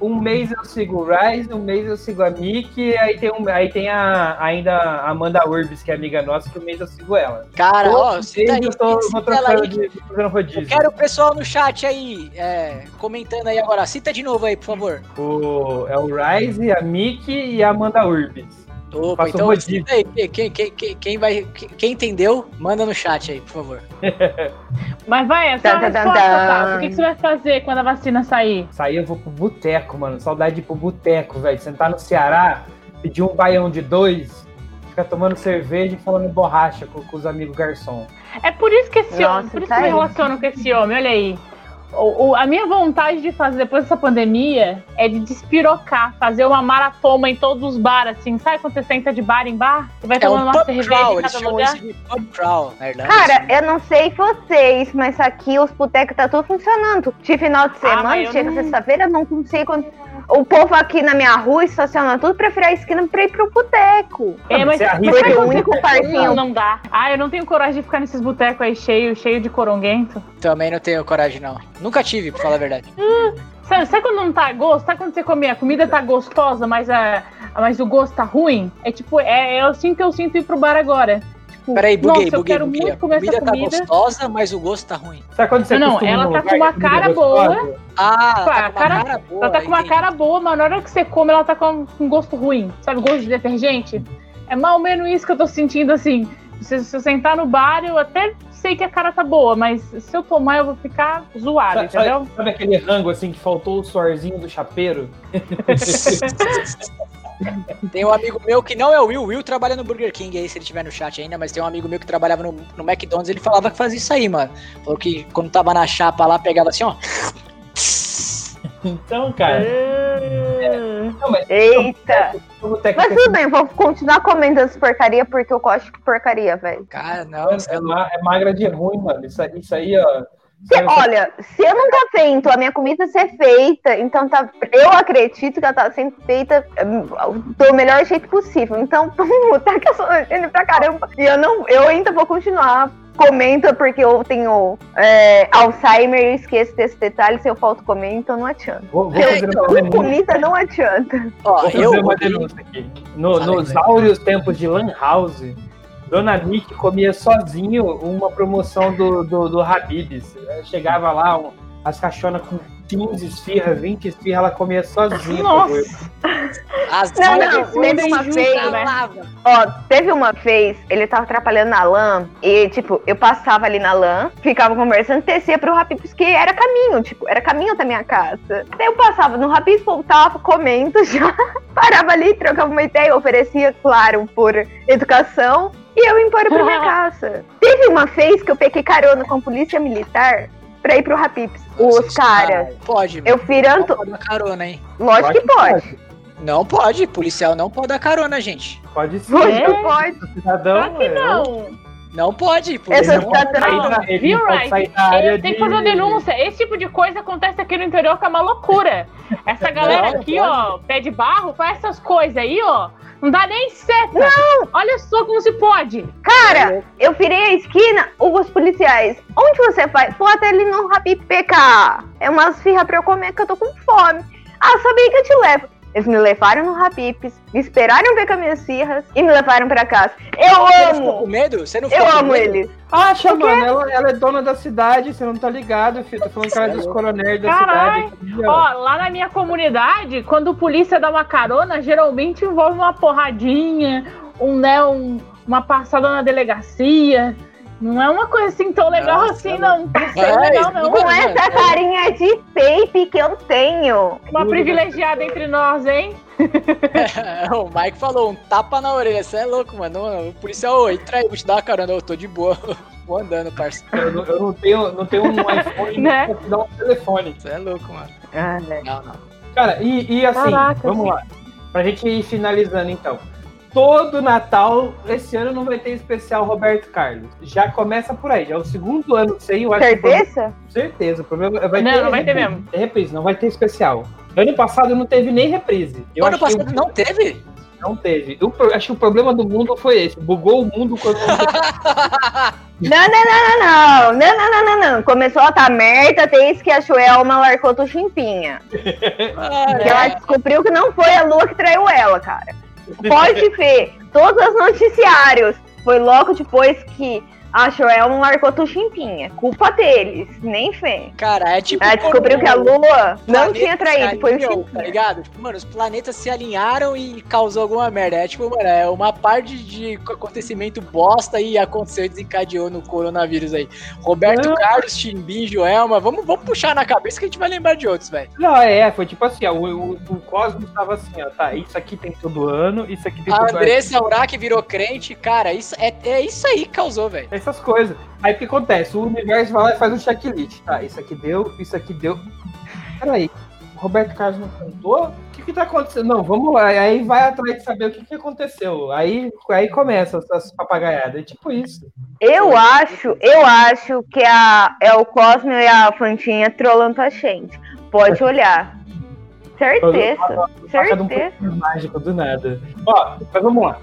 um mês eu sigo o Rise, um mês eu sigo a Mickey, aí tem, um, aí tem a, ainda a Amanda Urbis, que é amiga nossa, que um mês eu sigo ela. Cara, ó, cita mês aí, eu tô, vou cita ela trocando aí. de, de fazendo rodízio. Eu quero o pessoal no chat aí, é, comentando aí agora. Cita de novo aí, por favor. O, é o Rise, a Mickey e a Amanda Urbis. Opa, um então aí, quem, quem, quem, quem vai, quem, entendeu, manda no chat aí, por favor. Mas vai, essa tan, tan, resposta, tan. Tato. O que, que você vai fazer quando a vacina sair? Saí eu vou pro boteco, mano. Saudade de ir pro boteco, velho. Sentar no Ceará, pedir um baião de dois, ficar tomando cerveja e falando borracha com, com os amigos garçom. É por isso que esse Nossa, homem, por isso tá que eu me relaciono com esse homem, olha aí. O, o- a minha vontade de fazer depois dessa pandemia é de despirocar, fazer uma maratona em todos os bares, assim. Sabe quando você senta de bar em bar? Você vai É tomando um uma cerveja crawl, em cada lugar? isso de pub crawl, na verdade. Cara, eu não sei vocês, mas aqui os botecos tá tudo funcionando. De final de Ah, semana, eu chega não- sexta-feira, não consigo. O povo aqui na minha rua estaciona tudo pra virar a esquina pra ir pro boteco. É, mas, Você mas sabe Porque o quando único parquinho- Não, não dá. Ah, eu não tenho coragem de ficar nesses botecos aí cheio, cheio de coronguento. Também não tenho coragem, não. Nunca tive, pra falar a verdade. Sabe, sabe quando não tá gosto? Sabe quando você come a comida tá gostosa, mas, a, mas o gosto tá ruim? É tipo, é, é assim que eu sinto ir pro bar agora. Tipo, Peraí, buguei, nossa, eu buguei, quero buguei. muito A comer comida essa tá comida. gostosa, mas o gosto tá ruim. Sabe quando você Não, ela tá com uma a cara boa. Ah, Tipo, tá a com uma cara- cara boa. Ela tá com uma entendi. cara boa, mas na hora que você come, ela tá com, com gosto ruim. Sabe, gosto de detergente? É mal ou menos isso que eu tô sentindo, assim. Se, se eu sentar no bar, eu até sei que a cara tá boa, mas se eu tomar, eu vou ficar zoado, Sabe, entendeu? sabe, sabe aquele rango assim que faltou o suorzinho do chapeiro? Tem um amigo meu que não é o Will. O Will trabalha no Burger King aí, se ele estiver no chat ainda, mas tem um amigo meu que trabalhava no, no McDonald's, ele falava que fazia isso aí, mano. Falou que quando tava na chapa lá, pegava assim, ó. Então, cara. É. Não, mas Eita! o boteco Mas tudo bem, vou continuar comendo as porcaria porque eu gosto de porcaria, velho. Cara, não, é, é é magra de ruim, mano. Isso, aí- isso aí, ó. Se- olha, se eu não tá feito a minha comida ser feita, então tá. Eu acredito que ela tá sendo feita hum, do melhor jeito possível. Então, tá que eu sou pra caramba. E eu não. Eu ainda vou continuar comendo porque eu tenho é, Alzheimer e esqueço desse detalhe. Se eu falto comer, então não adianta. Vou, vou fazer então, uma. Comida não adianta. Ó, Vou fazer eu. uma denúncia aqui. No- nos áureos tempos de Lan House, Dona Nick comia sozinho uma promoção do, do, do Habib's. Chegava lá, um- as caixonas com 15 esfirras, 20 esfirras, ela comia sozinha. Nossa. As Não, não, que teve uma vez. né? Ó, teve uma vez, ele tava atrapalhando na lã, e, tipo, eu passava ali na lã, ficava conversando, descia pro Rapis, que era caminho, tipo, era caminho da minha casa. Daí eu passava no Rapis, voltava, comendo já, parava ali, trocava uma ideia, oferecia, claro, por educação, e eu embora pra minha casa. Teve uma vez que eu peguei carona com a polícia militar pra ir pro Rapips. Os caras, Pode, eu mano. virando, Não pode dar carona, hein? lógico que pode. Não pode, policial não pode dar carona, gente. Pode ser. Lógico É? que pode. Cidadão, Claro que é, não. Não pode, por Essa não- ele Viu, não pode Right? sair da área tem que de- fazer uma denúncia. Esse tipo de coisa acontece aqui no interior que é uma loucura. Essa galera Não, aqui, ó, pé de barro, faz essas coisas aí, ó. Não dá nem certo. Não! Olha só como se pode. Cara, eu virei a esquina, os policiais. Onde você vai? Bota ele no Rappi PK. É umas firra pra eu comer que eu tô com fome. Ah, sabia que eu te levo. Eles me levaram no Rapipes, me esperaram ver com as minhas firras e me levaram pra casa. Eu Você não ficou com amo! medo? Você não ficou Eu com amo medo? eles. Acha, mano, ela, ela é dona da cidade, você não tá ligado, filho. Tô falando que ela é dos coronéis da cidade. aqui, ó. Lá na minha comunidade, quando o polícia dá uma carona, geralmente envolve uma porradinha, um, né, um- uma passada na delegacia. Não é uma coisa assim tão legal Nossa, assim, é não. Sendo É, legal, isso não. não Com é. essa carinha de fake que eu tenho. Uma privilegiada entre nós, hein? o Mike falou, um tapa na orelha. Você é louco, mano. O policial, ô, entra aí, vou te dar uma carona. Eu tô de boa. Vou andando, parça. Eu, não- eu não, tenho, não tenho um iPhone Né? pra te dar um telefone. Você é louco, mano. Ah, Não, não. Cara, e, e assim, Caraca, vamos assim. lá. Pra gente ir finalizando então. Todo Natal, esse ano não vai ter especial Roberto Carlos. Já começa por aí, já é o segundo ano sem, eu acho que. certeza? Com certeza. O problema vai Não, ter. não vai ter mesmo. É reprise, não vai ter especial. Ano passado não teve nem reprise. Eu ano acho que passado não teve? não teve. Eu acho que o problema do mundo foi esse. Bugou o mundo quando Não, não, não, não, não. Não, não, não, não, não. Começou a tá merda desde que a Joelma largou do Chimpinha. Ah, Que ela descobriu que não foi a Lua que traiu ela, cara. Pode ver, todos os noticiários. Foi logo depois que a Joelma largou do Chimpinha. Culpa deles, nem fé. Cara, é tipo. Ela descobriu que a Lua não tinha traído, foi o alinham, Tá Chimpinha. ligado? Tipo, mano, os planetas se alinharam e causou alguma merda. É tipo, mano, é uma parte de acontecimento bosta e aconteceu e desencadeou no coronavírus aí. Roberto Não. Carlos, Chimbim, Joelma, vamos, vamos puxar na cabeça que a gente vai lembrar de outros, velho. Não, é, foi tipo assim, ó, o, o, o Cosmos tava assim, ó, tá, isso aqui tem todo ano, isso aqui tem A todo ano. Andressa Urach virou crente, cara, isso, é, é isso aí que causou, velho. Essas coisas. Aí o que acontece? O universo vai lá e faz um checklist. Tá, isso aqui deu, isso aqui deu. Peraí, o Roberto Carlos não cantou? O que que tá acontecendo? Não, vamos lá. Aí vai atrás de saber o que que aconteceu. Aí, aí começa essas papagaiadas. É tipo isso. Eu acho, eu acho que a, é o Cosmo e a Fantinha trolando a gente. Pode olhar. Certeza, um certeza. pouquinho mágico do nada. Ó, mas vamos lá.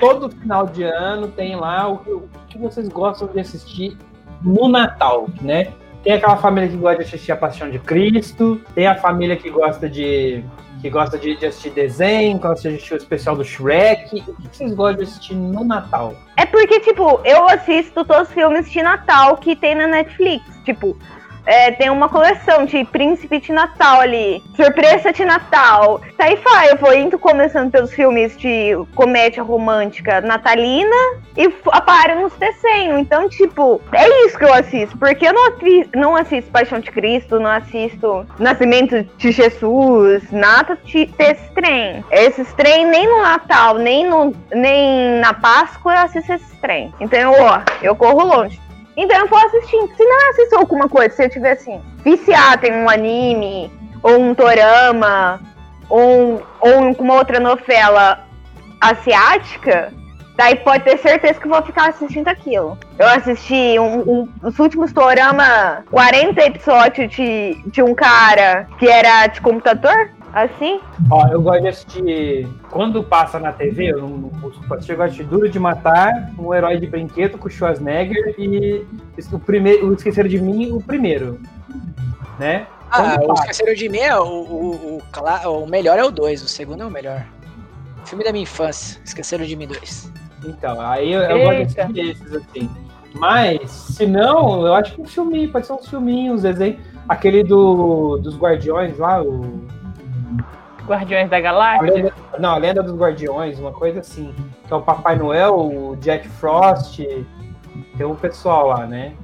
Todo final de ano tem lá o, o que vocês gostam de assistir no Natal, né? Tem aquela família que gosta de assistir a Paixão de Cristo, tem a família que gosta de que gosta de, de assistir desenho, que gosta de assistir o especial do Shrek. O que vocês gostam de assistir no Natal? É porque, tipo, eu assisto todos os filmes de Natal que tem na Netflix. Tipo, é, tem uma coleção de Príncipe de Natal ali, Surpresa de Natal. Vai, eu vou indo começando pelos filmes de comédia romântica natalina e paro nos desenhos. Então, tipo, é isso que eu assisto. Porque eu não, assi- não assisto Paixão de Cristo, não assisto Nascimento de Jesus, nada de, desse trem. Esses trem nem no Natal, nem, no, nem na Páscoa eu assisto esses trem. Então, ó, eu corro longe. Então eu vou assistindo. Se não assisto alguma coisa, se eu tiver assim, viciado em um anime, ou um dorama, ou, ou uma outra novela asiática, daí pode ter certeza que eu vou ficar assistindo aquilo. Eu assisti um, um, os últimos dorama, 40 episódios de, de um cara que era de computador, assim. Ó, eu gosto de assistir. Quando passa na TV, eu não, não busco assistir, eu gosto de Duro de Matar, um herói de brinquedo com o Schwarzenegger e o primeiro, o Esqueceram de Mim, o primeiro. Né? Ah, Quando o passa. Esqueceram de Mim, é o, o, o, o melhor é o 2, o segundo é o melhor. Filme da minha infância, Esqueceram de Mim 2. Então, aí eu, eu gosto de assistir esses, assim. Mas, se não, eu acho que um filminho, pode ser uns filminhos, desenho. Aquele do, dos Guardiões lá, o. Guardiões da a Galáxia. lenda, não, a Lenda dos Guardiões, uma coisa assim. Que é o Papai Noel, o Jack Frost. Tem um pessoal lá, né?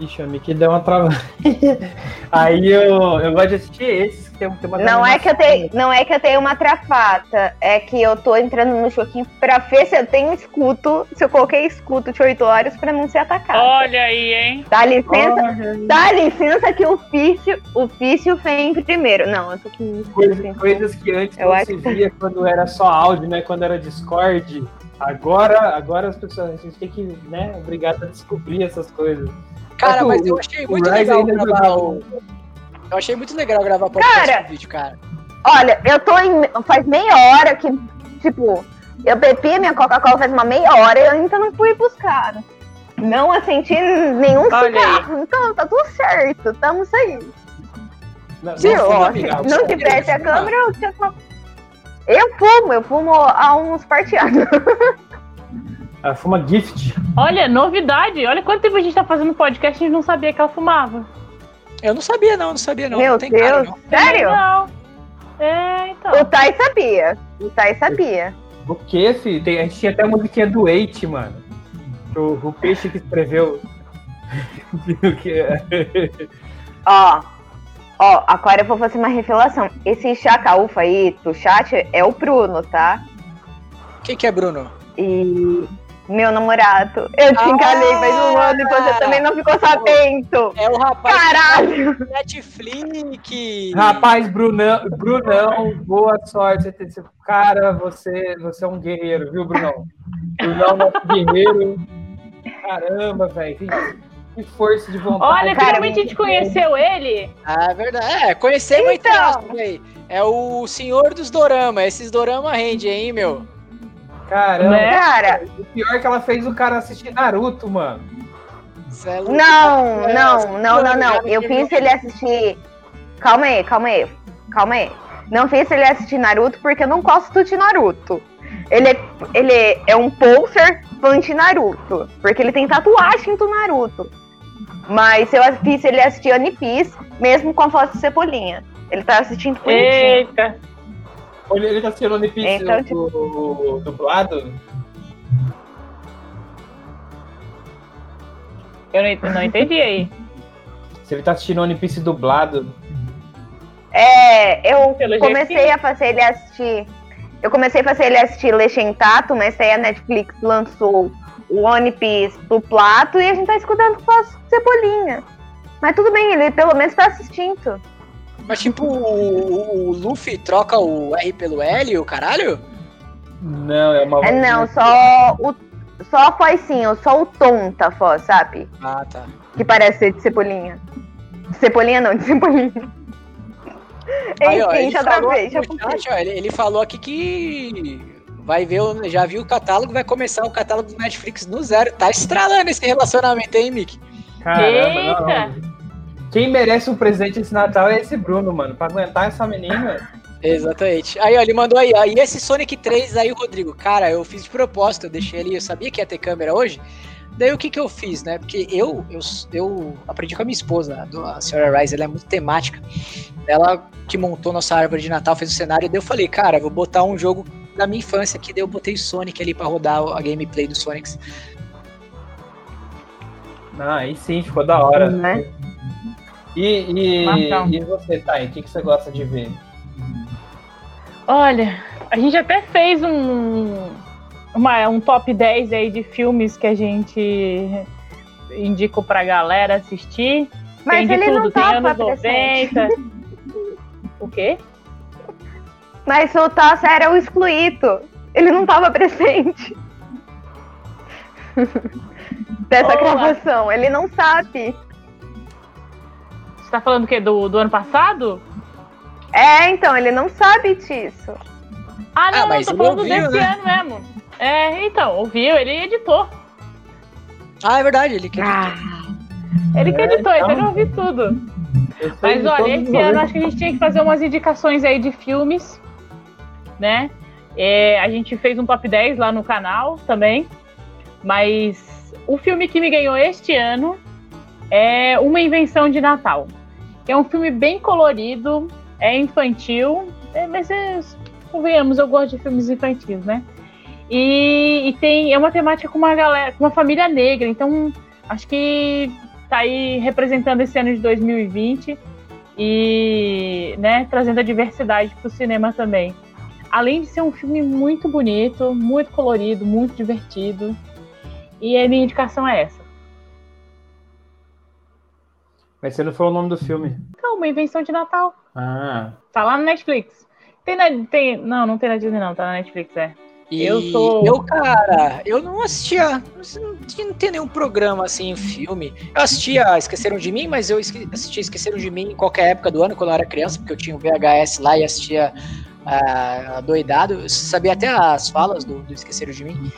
Ixi, a Mickey deu uma travada. Aí eu, eu gosto de assistir esses que tem, tem uma Não é que eu tenho, não é que eu tenho uma travata, é que eu tô entrando no joguinho pra ver se eu tenho escuto, se eu coloquei escuto de 8 horas pra não ser atacado. Olha aí, hein? Dá licença, Olha, dá licença que o ofício, o ofício vem primeiro. Não, eu tô com coisa- coisas que antes Eu não acho se que via quando era só áudio, né? Quando era Discord. Agora, agora as pessoas, a gente tem que, né, obrigado a descobrir essas coisas. Cara, mas eu achei muito legal gravar o... Eu achei muito legal gravar podcast Cara, vídeo, cara. Olha, eu tô em. Faz meia hora que, tipo, eu bebi a minha Coca-Cola faz uma meia hora e eu ainda não fui buscar. Não assenti nenhum cigarro. Então tá tudo certo. Tamo aí. Não, Tio, não, se não te preste a câmera, eu Eu fumo, eu fumo há uns parteados. Ela fuma gift. Olha, novidade. Olha quanto tempo a gente tá fazendo podcast e a gente não sabia que ela fumava. Eu não sabia, não, não sabia, não. Meu não tem cara, Deus. não. Sério? Não. É, então. O Tai sabia. O Tai sabia. O que, filho? Tem, a gente tinha até a musiquinha do Eight, mano. O, o peixe que escreveu. O que é? Ó. Ó, agora eu vou fazer uma revelação. Esse chacaúfa aí do chat é o Bruno, tá? Quem que é Bruno? E meu namorado. Eu te Ah! enganei faz um ano e você também não ficou sabendo. É o rapaz Caralho! do Netflix. Rapaz, Brunão, Brunão, boa sorte. Cara, você, você é um guerreiro, viu, Brunão? Brunão, nosso guerreiro. Caramba, velho. Que, força de vontade. Olha, cara, finalmente a gente conheceu ele. Ah, é verdade. É, conhecemos entre Então. aspas aí. É o senhor dos dorama. Esses dorama rende, hein, meu? Caramba. Né? Cara, O pior é que ela fez o cara assistir Naruto, mano. Não, não, não, não, não. Eu fiz ele assistir. Calma aí, calma aí. Calma aí. Não fiz ele assistir Naruto porque eu não gosto de Naruto. Ele é, ele é um poser fã de Naruto. Porque ele tem tatuagem do Naruto. Mas eu fiz ele assistir One Piece, mesmo com a voz de Cebolinha. Ele tá assistindo bonitinho. Eita. Olha, ele tá assistindo One Piece Então, o- tipo- o- o dublado. Eu não, não entendi aí. Se ele tá assistindo One Piece dublado. É, eu Pelo comecei a fazer ele assistir. Eu comecei a fazer ele assistir Legendato, mas aí a Netflix lançou o One Piece do plato e a gente tá escutando com a cebolinha. Mas tudo bem, ele pelo menos tá assistindo. Mas tipo, o, o- o Luffy troca o R pelo L, o caralho? Não, é uma. É, não, só o. Só a vozinha, só o tom tá fó, sabe? Ah, tá. Que parece ser de cebolinha. De cebolinha não, de cebolinha. Aí, ó, Enfim, ele já falou travei, aqui já chat, ó, ele, ele falou aqui que vai ver, o- já viu o catálogo, vai começar o catálogo do Netflix no zero. Tá estralando esse relacionamento, hein, Mick? Caramba, não, Eita. não. Quem merece um presente esse Natal é esse Bruno, mano. Pra aguentar essa menina. Exatamente. Aí, ó, ele mandou aí, ó. E esse Sonic 3 aí, Rodrigo? Cara, eu fiz de propósito, eu deixei ali, eu sabia que ia ter câmera hoje. Daí o que que eu fiz, né? Porque eu, eu, eu aprendi com a minha esposa, a senhora Rice, ela é muito temática. Ela que montou nossa árvore de Natal, fez o cenário, daí eu falei, cara, eu vou botar um jogo da minha infância aqui, daí eu botei Sonic ali pra rodar a gameplay do Sonic. Ah, aí sim, ficou da hora. Né? E, e, e você, Thay, o que, que você gosta de ver? Olha, a gente até fez um, uma- um top 10 aí de filmes que a gente indicou pra galera assistir. Mas tem ele tudo, não tava anos presente. 90. O quê? Mas o Tassi era o excluído. Ele não tava presente. Dessa Olá. gravação. Ele não sabe. Você tá falando o quê? Do, do ano passado? É, então, ele não sabe disso. Ah, não, Ah, mas não, tô falando ouviu, desse né? ano mesmo. É, então, ouviu, ele editou. Ah, é verdade, ele que Ele que É, editou, então então. ele ouviu tudo. Mas olha, esse ano acho que a gente tinha que fazer umas indicações aí de filmes, né? É, a gente fez um top 10 lá no canal também. Mas o filme que me ganhou este ano é Uma Invenção de Natal. É um filme bem colorido, é infantil, é, mas é, convenhamos, eu gosto de filmes infantis, né? E, e tem é uma temática com uma galera, com uma família negra, então acho que tá aí representando esse ano de 2020 e né, trazendo a diversidade para o cinema também. Além de ser um filme muito bonito, muito colorido, muito divertido. E a minha indicação é essa. Mas você não falou o nome do filme. Então, uma invenção de Natal. Ah, Tá lá no Netflix. Tem na, tem, não, não tem na Disney não, tá na Netflix, é. E Eu sou- Eu, cara, eu não assistia. Não, não tem nenhum programa assim, filme. Eu assistia Esqueceram de Mim, mas eu esque- assistia Esqueceram de Mim em qualquer época do ano, quando eu era criança, porque eu tinha o VHS lá e assistia ah, doidado. Eu sabia até as falas do, do Esqueceram de Mim.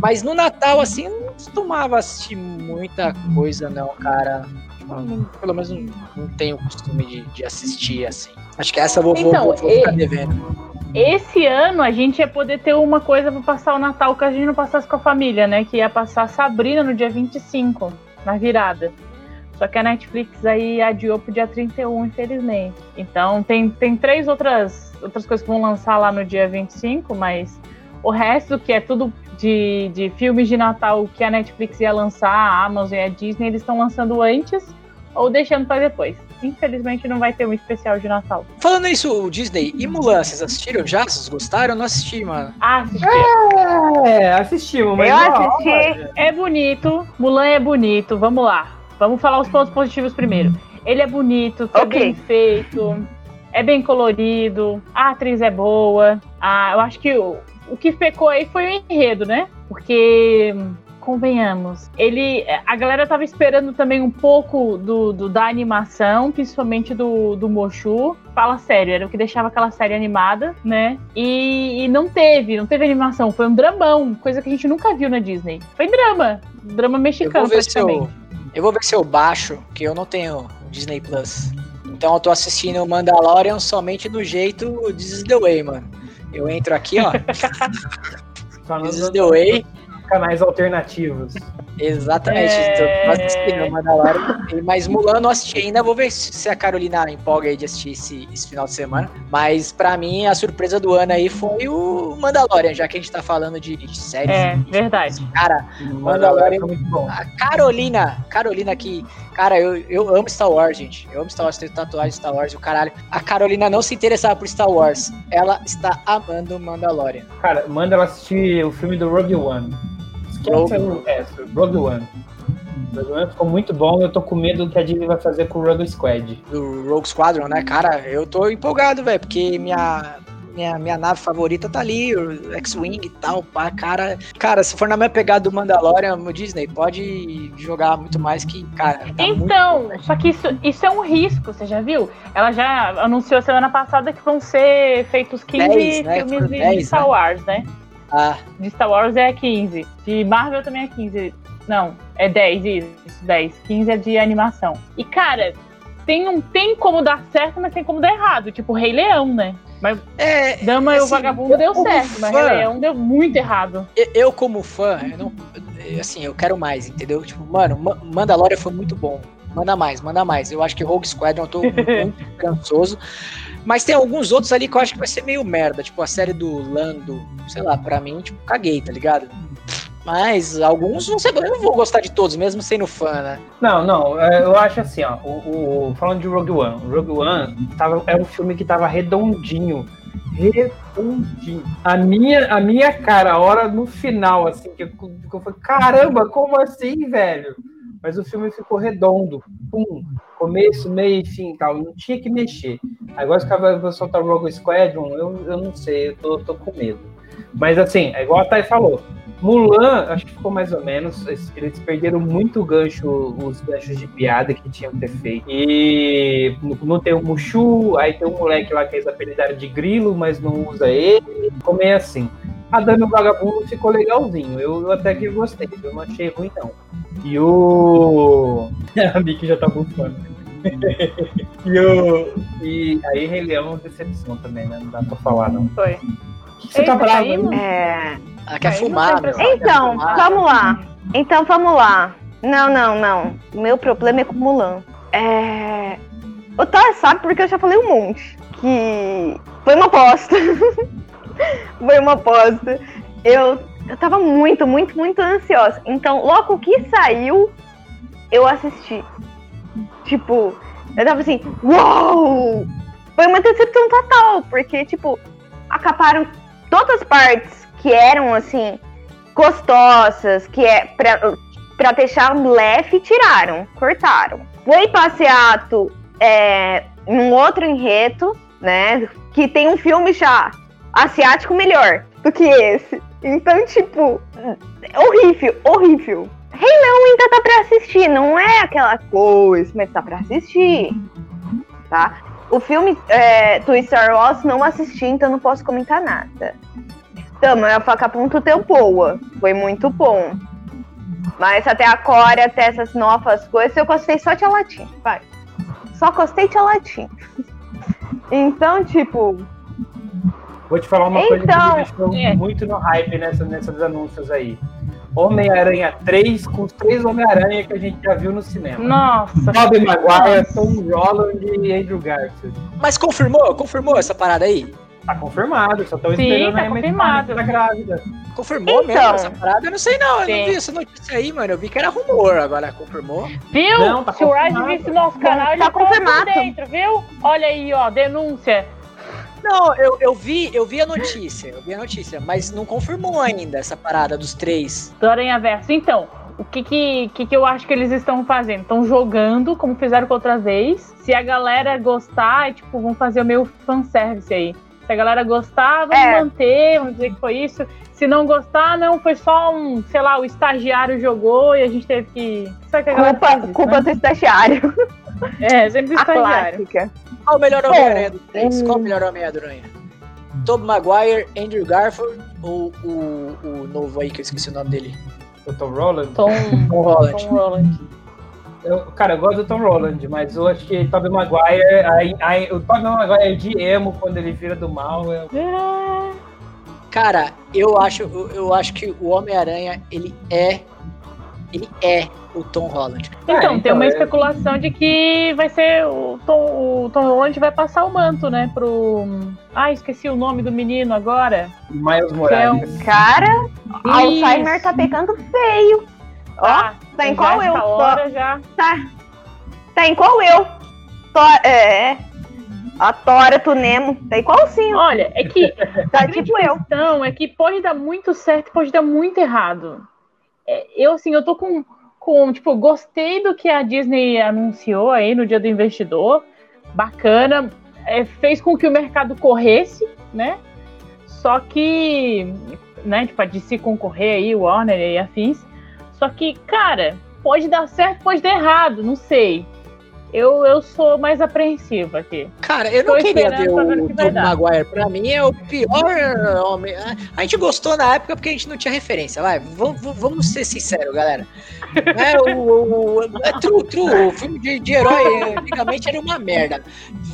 Mas no Natal, assim, eu não costumava assistir muita coisa, não, cara. Não- pelo menos não, não tenho o costume de, de assistir, assim. Acho que essa eu vou, Então, vou, vou ficar devendo. Esse ano a gente ia poder ter uma coisa pra passar o Natal que a gente não passasse com a família, né? Que ia passar Sabrina no dia 25, na virada. Só que a Netflix aí adiou pro dia 31, infelizmente. Então tem, tem três outras, outras coisas que vão lançar lá no dia 25, mas o resto, que é tudo de, de filmes de Natal que a Netflix ia lançar, a Amazon e a Disney, eles estão lançando antes ou deixando pra depois. Infelizmente não vai ter um especial de Natal. Falando isso, o Disney e Mulan, vocês assistiram já? Vocês gostaram? Eu não assisti, mano. Ah, assisti. É, assistimos, mas. Eu assisti. É bonito, Mulan é bonito, vamos lá. Vamos falar os pontos positivos primeiro. Ele é bonito, é Ok. bem feito, é bem colorido, a atriz é boa. Ah, eu acho que o, o que pecou aí foi o enredo, né? Porque, convenhamos, ele. A galera tava esperando também um pouco do, do- da animação, principalmente do, do Mochu. Fala sério, era o que deixava aquela série animada, né? E, e não teve, não teve animação, foi um dramão, coisa que a gente nunca viu na Disney. Foi drama, drama Eu mexicano vou ver se praticamente. eu. Eu vou ver se eu baixo, que eu não tenho o Disney Plus. Então eu tô assistindo o Mandalorian somente do jeito This is the way, mano. Eu entro aqui, ó. This is the way. Canais alternativos. Exatamente. É. Mandalorian. Mas Mulan eu não assisti ainda. Vou ver se a Carolina empolga aí de assistir esse, esse final de semana. Mas pra mim, a surpresa do ano aí foi o Mandalorian, já que a gente tá falando de séries. É, verdade. Cara, Mandalorian foi muito bom. A Carolina, Carolina que, cara, eu, eu amo Star Wars, gente. Eu amo Star Wars, tenho tatuagem de Star Wars o caralho. A Carolina não se interessava por Star Wars. Ela está amando Mandalorian. Cara, manda ela assistir o filme do Rogue One. O resto. Rogue One. Rogue One ficou muito bom. Eu tô com medo do que a Disney vai fazer com o Rogue Squad. Do Rogue Squadron, né? Cara, eu tô empolgado, velho, porque minha, minha, minha nave favorita tá ali, o X-Wing e tal, pá, cara. Cara, se for na minha pegada do Mandalorian, o Disney, pode jogar muito mais que, cara. Tá muito- Então, só que isso, isso é um risco, você já viu? Ela já anunciou semana passada que vão ser feitos 15 10, né? filmes Foram de, 10, de Star né? Wars, né? Ah, De Star Wars é 15. De Marvel também é 15. Não, é 10, isso, 10. 15 é de animação. E, cara, tem, um, tem como dar certo, mas tem como dar errado. Tipo, Rei Leão, né? Mas é. Dama e o assim, Vagabundo eu deu certo, mas fã- Rei Leão deu muito errado. Eu, eu, como fã, eu não. Assim, eu quero mais, entendeu? Tipo, mano, Ma- Mandalorian foi muito bom. Manda mais, manda mais. Eu acho que Rogue Squadron eu tô muito cansoso. Mas tem alguns outros ali que eu acho que vai ser meio merda. Tipo, a série do Lando, sei lá, pra mim, tipo, caguei, tá ligado? Mas alguns vão ser. Eu não vou gostar de todos, mesmo sendo fã, né? Não, não, é, eu acho assim, ó, o, o- falando de Rogue One, Rogue One tava, era um filme que tava redondinho, redondinho. A minha, a minha cara, a hora no final, assim, que eu, que eu falei, caramba, como assim, velho? Mas o filme ficou redondo, pum, começo, meio e fim tal, não tinha que mexer. Agora que vai soltar o Rogue Squadron, eu, eu não sei, eu tô, tô com medo. Mas assim, é igual a Thay falou, Mulan, acho que ficou mais ou menos. Eles perderam muito gancho, os ganchos de piada que tinham que ter feito. E não tem o Mushu, aí tem um moleque lá que eles apelidaram de grilo, mas não usa ele. Como é assim. A e o Vagabundo ficou legalzinho. Eu, eu até que gostei, eu não achei ruim, não. E o. a Mickey já tá bufando. e o. E aí Rei Leão decepção também, né? Não dá pra falar, não. Foi. Você tá bravo? hein? É. Ela quer fumar, meu. Então, fumar. vamos lá. Então, vamos lá. Não, não, não. O meu problema é com Mulan. É. O Thor sabe porque eu já falei um monte. Que foi uma aposta. foi uma aposta. Eu, eu tava muito, muito, muito ansiosa. Então, logo que saiu, eu assisti. Tipo, eu tava assim, uau! Foi uma decepção total, porque, tipo, acaparam todas as partes que eram, assim, gostosas, que é pra, pra deixar leve, tiraram, cortaram. Foi passeato é, num outro enredo, né? Que tem um filme já asiático melhor do que esse. Então, tipo, horrível, horrível. Rei Leão ainda tá pra assistir, não é aquela coisa, mas tá pra assistir. Tá? O filme é, do Star Wars não assisti, então não posso comentar nada. Tamo, a faca ponto teu boa. Foi muito bom. Mas até agora, até essas novas coisas, eu gostei só de latim. Vai. Só gostei de latim. então, tipo. Vou te falar uma coisa que Então, me deixou é. muito no hype nessa, nessas anúncios aí. Homem-Aranha 3 com os três Homem-Aranha que a gente já viu no cinema. Nossa. Tobey Maguire. Tom Holland e Andrew Garfield. Mas confirmou? Confirmou essa parada aí? Tá confirmado, só estão esperando tá a confirmado. Tá grávida. Confirmou Então. mesmo essa parada? Eu não sei não, eu Sim. não vi essa notícia aí, mano. Eu vi que era rumor, agora confirmou. Viu? Não, tá Se o Raj visse nosso canal, ele tá confirmado. dentro, viu? Olha aí, ó, denúncia. Não, eu, eu vi, eu vi a notícia, eu vi a notícia, mas não confirmou ainda essa parada dos três. do Aranha Verso. Então, o que que, que que eu acho que eles estão fazendo? Estão jogando, como fizeram com outra vez. Se a galera gostar, é, tipo, vão fazer o meu fanservice aí. Se a galera gostar, vamos É. manter, vamos dizer que foi isso. Se não gostar, não, foi só um, sei lá, o estagiário jogou e a gente teve que. Sabe que a galera Culpa, faz isso, culpa né? do estagiário. É, sempre o A estagiário. clássica. Qual o melhor Homem-Aranha dos três? hum. Qual o melhor Homem-Aranha? Tobey Maguire, Andrew Garfield ou o, o novo aí que eu esqueci o nome dele? O Tom Holland. Tom, Tom Holland. Tom Holland. Eu, cara, eu gosto do Tom Holland, mas eu acho que Tobey Maguire, aí- aí- o Tobey Maguire de emo quando ele vira do mal. É... É, Cara, eu acho, eu, eu acho que o Homem-Aranha, ele é. Ele é o Tom Holland. Então, É, tem então, uma é- especulação de que vai ser o Tom, o Tom Holland vai passar o manto, né, pro... Ah, esqueci o nome do menino agora. Miles é Morales. Cara, Alzheimer Isso. tá pegando feio. Ó, Ah, tá em qual eu? hora já... tá. Tá em qual eu? Tó- é. A Tora, tu Nemo. Tá igualzinho. Olha, é que Tá a tipo eu. questão é que pode dar muito certo, pode dar muito errado. É, eu, assim, eu tô com, com, tipo, gostei do que a Disney anunciou aí no Dia do Investidor, bacana, é, fez com que o mercado corresse, né? Só que, né, tipo, a DC concorrer aí, Warner e afins, só que, cara, pode dar certo, pode dar errado, não sei. Eu, eu sou mais apreensiva aqui. Cara, eu não Tô queria esperando ver o dar. Maguire. Pra mim é o pior homem. A gente gostou na época porque a gente não tinha referência. Vai, vamos, vamos ser sinceros, galera. É, o, o- é true, true. O filme de, de herói antigamente era uma merda.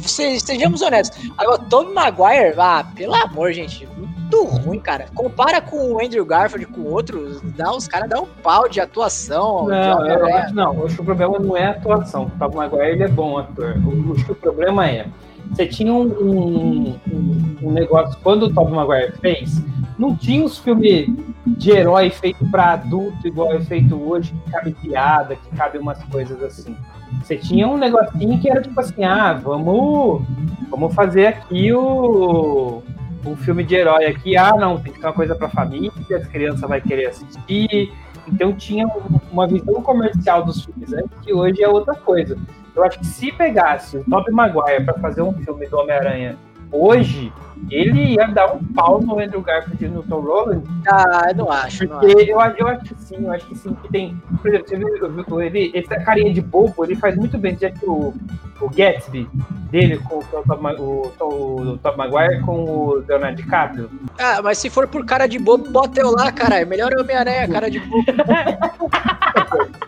Se- sejamos honestos. Agora, Tom Maguire, ah, pelo amor, gente. Muito ruim, cara. Compara com o Andrew Garfield, com outros, dá, os caras dão um pau de atuação. de Não, eu Homem-Aranha. acho, não, eu acho que o problema não é a atuação. O Tobey Maguire ele é bom ator. Eu acho que o problema é, você tinha um, um, um- um negócio, quando o Tobey Maguire fez, não tinha os filmes de herói feito para adulto, igual é feito hoje, que cabe piada, que cabe umas coisas assim. Você tinha um negocinho que era tipo assim, ah, vamos, vamos fazer aqui o, o filme de herói aqui. Ah, não, tem que ser uma coisa para família, as crianças vão querer assistir. Então tinha um- uma visão comercial dos filmes antes, que hoje é outra coisa. Eu acho que se pegasse o Tobey Maguire para fazer um filme do Homem-Aranha hoje, ele ia dar um pau no Andrew Garfield e no Tom Holland, Ah, eu não acho. Não acho. porque eu, acho- eu acho que sim, eu acho que sim, que tem. Por exemplo, você viu, ele, essa carinha de bobo, ele faz muito bem, já que o, o Gatsby dele com o Tom, o, Tom, o Tom Maguire com o Leonardo DiCaprio. Ah, mas se for por cara de bobo, bota eu lá, caralho. Melhor Homem-Aranha, cara de bobo.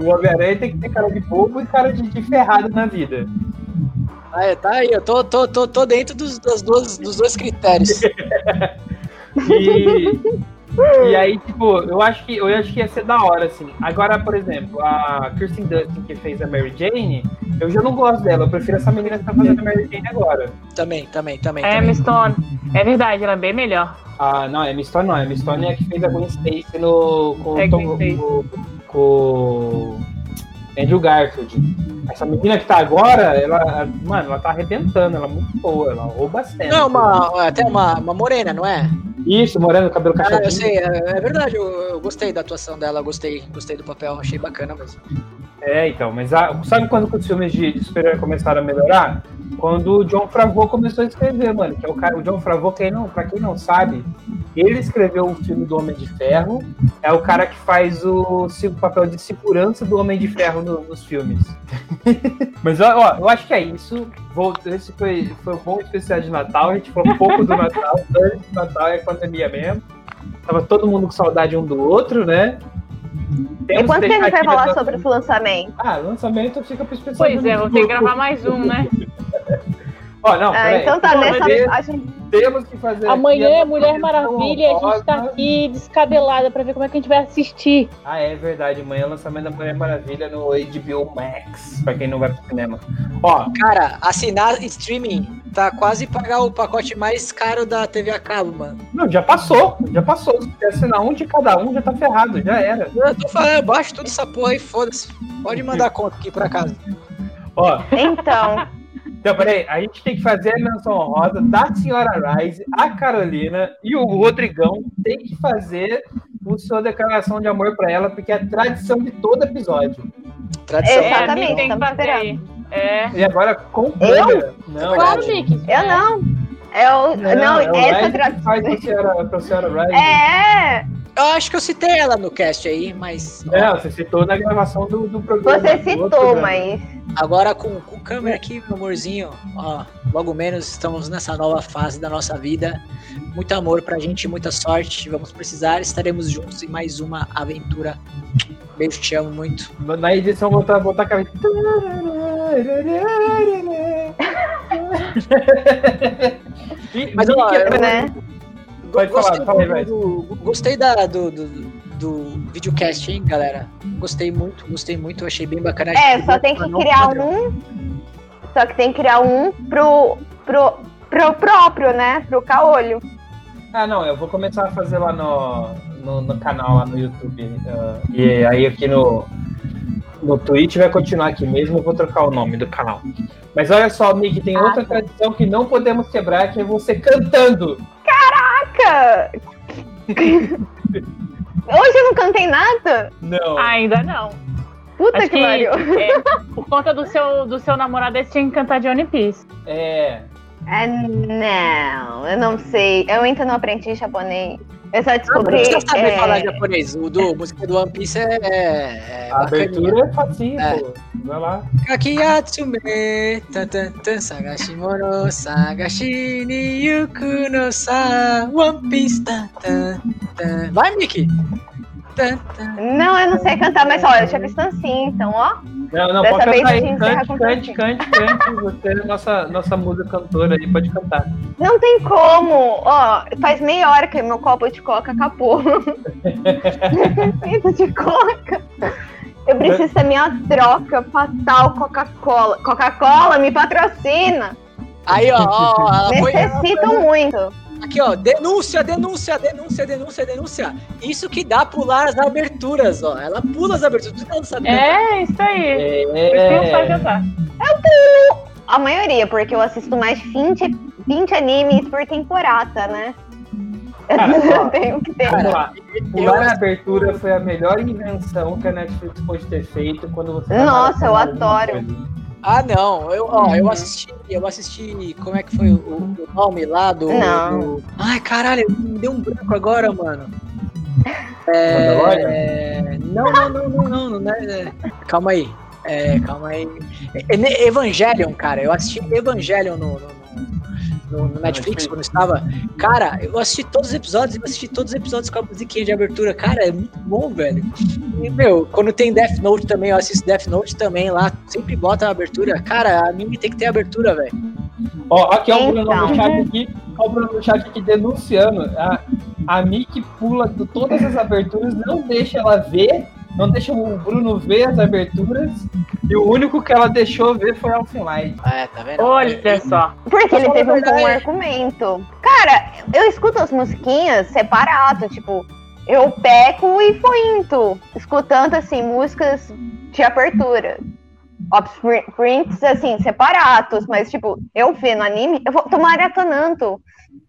O Homem-Aranha tem que ter cara de bobo e cara de, de ferrado na vida. Ah, tá aí, eu tô, tô, tô, tô dentro dos, das duas, dos dois critérios. E, e aí, tipo, eu acho, que, eu acho que ia ser da hora, assim. Agora, por exemplo, a Kirsten Dunst, que fez a Mary Jane, eu já não gosto dela. Eu prefiro essa menina que tá fazendo a Mary Jane agora. também, também, também. É. Emma Stone. É verdade, ela é bem melhor. Ah, não, é Emma Stone não. Emma Stone é a que fez a Gwen Stacy no, com, É, Tom- com, com o Andrew Garfield. Essa menina que tá agora, ela, mano, ela tá arrebentando, ela é muito boa, ela rouba cena. Não, uma, até uma, uma morena, não é? Isso, moreno, cabelo Ah, eu sei, é, é verdade, eu, eu gostei da atuação dela, gostei, gostei do papel, achei bacana mesmo. É, então, mas a- sabe quando os filmes de, de super-herói começaram a melhorar? Quando o John Favreau começou a escrever, mano. Que é o cara, o John Favreau, quem não, pra quem não sabe, Ele escreveu o filme do Homem de Ferro. É o cara que faz o, o papel de segurança do Homem de Ferro no, nos filmes. Mas ó, eu acho que é isso. Vou, esse foi, foi um bom especial de Natal. A gente falou um pouco do Natal. Antes do Natal é pandemia mesmo. Tava todo mundo com saudade um do outro, né? Temos e quando que a gente vai falar sobre esse lançamento? Ah, lançamento fica pro especial. Pois é, vou ter que gravar mais um, né? Ó, não, ah, então tá, nessa. Temos que fazer. Amanhã é Mulher Maravilha e a gente tá aqui descabelada pra ver como é que a gente vai assistir. Ah, é verdade. Amanhã é o lançamento da Mulher Maravilha no HBO Max, pra quem não vai pro cinema. Ó. Cara, assinar streaming tá quase pagar o pacote mais caro da TV a cabo, mano. Não, já passou, já passou. Se assinar um de cada um, já tá ferrado, já era. Eu tô falando, baixa tudo essa porra aí, foda-se. Pode mandar conta aqui pra casa. Ó. Então. Então, peraí, a gente tem que fazer a menção honrosa da senhora Rise, a Carolina e o Rodrigão tem que fazer o sua declaração de amor para ela, porque é a tradição de todo episódio. Tradição. Exatamente, tem que fazer. É. E agora com câmera. Não, claro, Mickey. Eu não. Eu, não, não, é essa tradição. Faz pra senhora, pra senhora Rise. É. Eu acho que eu citei ela no cast aí, mas. É, você citou na gravação do, do programa. Você citou, mas. Agora com, com câmera aqui, meu amorzinho, ó, logo menos estamos nessa nova fase da nossa vida. Muito amor pra gente, muita sorte. Vamos precisar, estaremos juntos em mais uma aventura. Beijo, te amo muito. Na edição botar, botar a cabeça. Mas ó, eu, né? Pode falar, fala aí, do, Gostei da, do, do, do videocast, hein, galera? Gostei muito, gostei muito, achei bem bacana. É, só tem que criar um. Só que tem que criar um pro, pro, pro próprio, né? Pro caolho. Ah, não, eu vou começar a fazer lá no, no, no canal, lá no YouTube. Uh, e aí aqui no, no Twitch vai continuar aqui mesmo, eu vou trocar o nome do canal. Mas olha só, Mick, tem ah, outra tá. tradição que não podemos quebrar, que é você cantando. Caraca! Hoje eu não cantei nada? Não. Ainda não. Puta Acho que pariu. É, por conta do seu, do seu namorado, você tinha que cantar Johnny Peace. É. É, não, eu não sei. Eu ainda não aprendi japonês. Eu só descobri. Você sabe é... falar japonês. O do música do One Piece é. é a abertura é facinho, é. pô. Vai lá. Kakiyatsume, tan tan tan, sagashimono, sagashi ni yuku no sa, One Piece, tan tan tan. Vai, Miki! Não, eu não sei cantar, mas olha, eu tinha visto assim, então, ó. Não, não, Dessa pode cantar aí. Cante, cante, cante, cante. Você é nossa, nossa musa cantora aí, pode cantar. Não tem como. Ó, faz meia hora que meu copo de coca acabou. Necessito de coca. Eu preciso da minha troca fatal Coca-Cola. Coca-Cola, me patrocina. Aí, ó. ó Necessito foi... muito. Aqui, ó, denúncia, denúncia, denúncia, denúncia, denúncia. Isso que dá pular as aberturas, ó. Ela pula as aberturas. Tu não sabe É, isso aí. É. Não sabe cantar. Eu pulo a maioria, porque eu assisto mais de 20, 20 animes por temporada, né? Cara, tenho que ter. Cara, pular a abertura foi a melhor invenção que a Netflix pode ter feito quando você. Nossa, eu adoro. Ah, não. Eu, ó, eu assisti, eu assisti. Como é que foi o, o nome lá do, Não. Ai, caralho, me deu um branco agora, mano. É... Não, não, não, não, não, não, é... Calma aí. É, calma aí. É, Evangelion, cara. Eu assisti Evangelion no, no, no, no Netflix quando estava. Cara, eu assisti todos os episódios, eu assisti todos os episódios com a musiquinha de abertura. Cara, é muito bom, velho. E, meu, quando tem Death Note também, eu assisto Death Note também lá, sempre bota a abertura. Cara, anime tem que ter abertura, velho. Ó, aqui é o Bruno no chat aqui, ó, o Bruno no chat aqui denunciando. A, a Mickey pula de todas as aberturas, não deixa ela ver não deixa o Bruno ver as aberturas. E o único que ela deixou ver foi Elfen Light. É, tá vendo? Olha só. Porque ele teve um bom argumento. Cara, eu escuto as musiquinhas separado, tipo, eu peco e fointo, escutando assim, músicas de abertura. Prints, assim, separados, mas tipo, eu vendo anime, eu vou tô maratonando.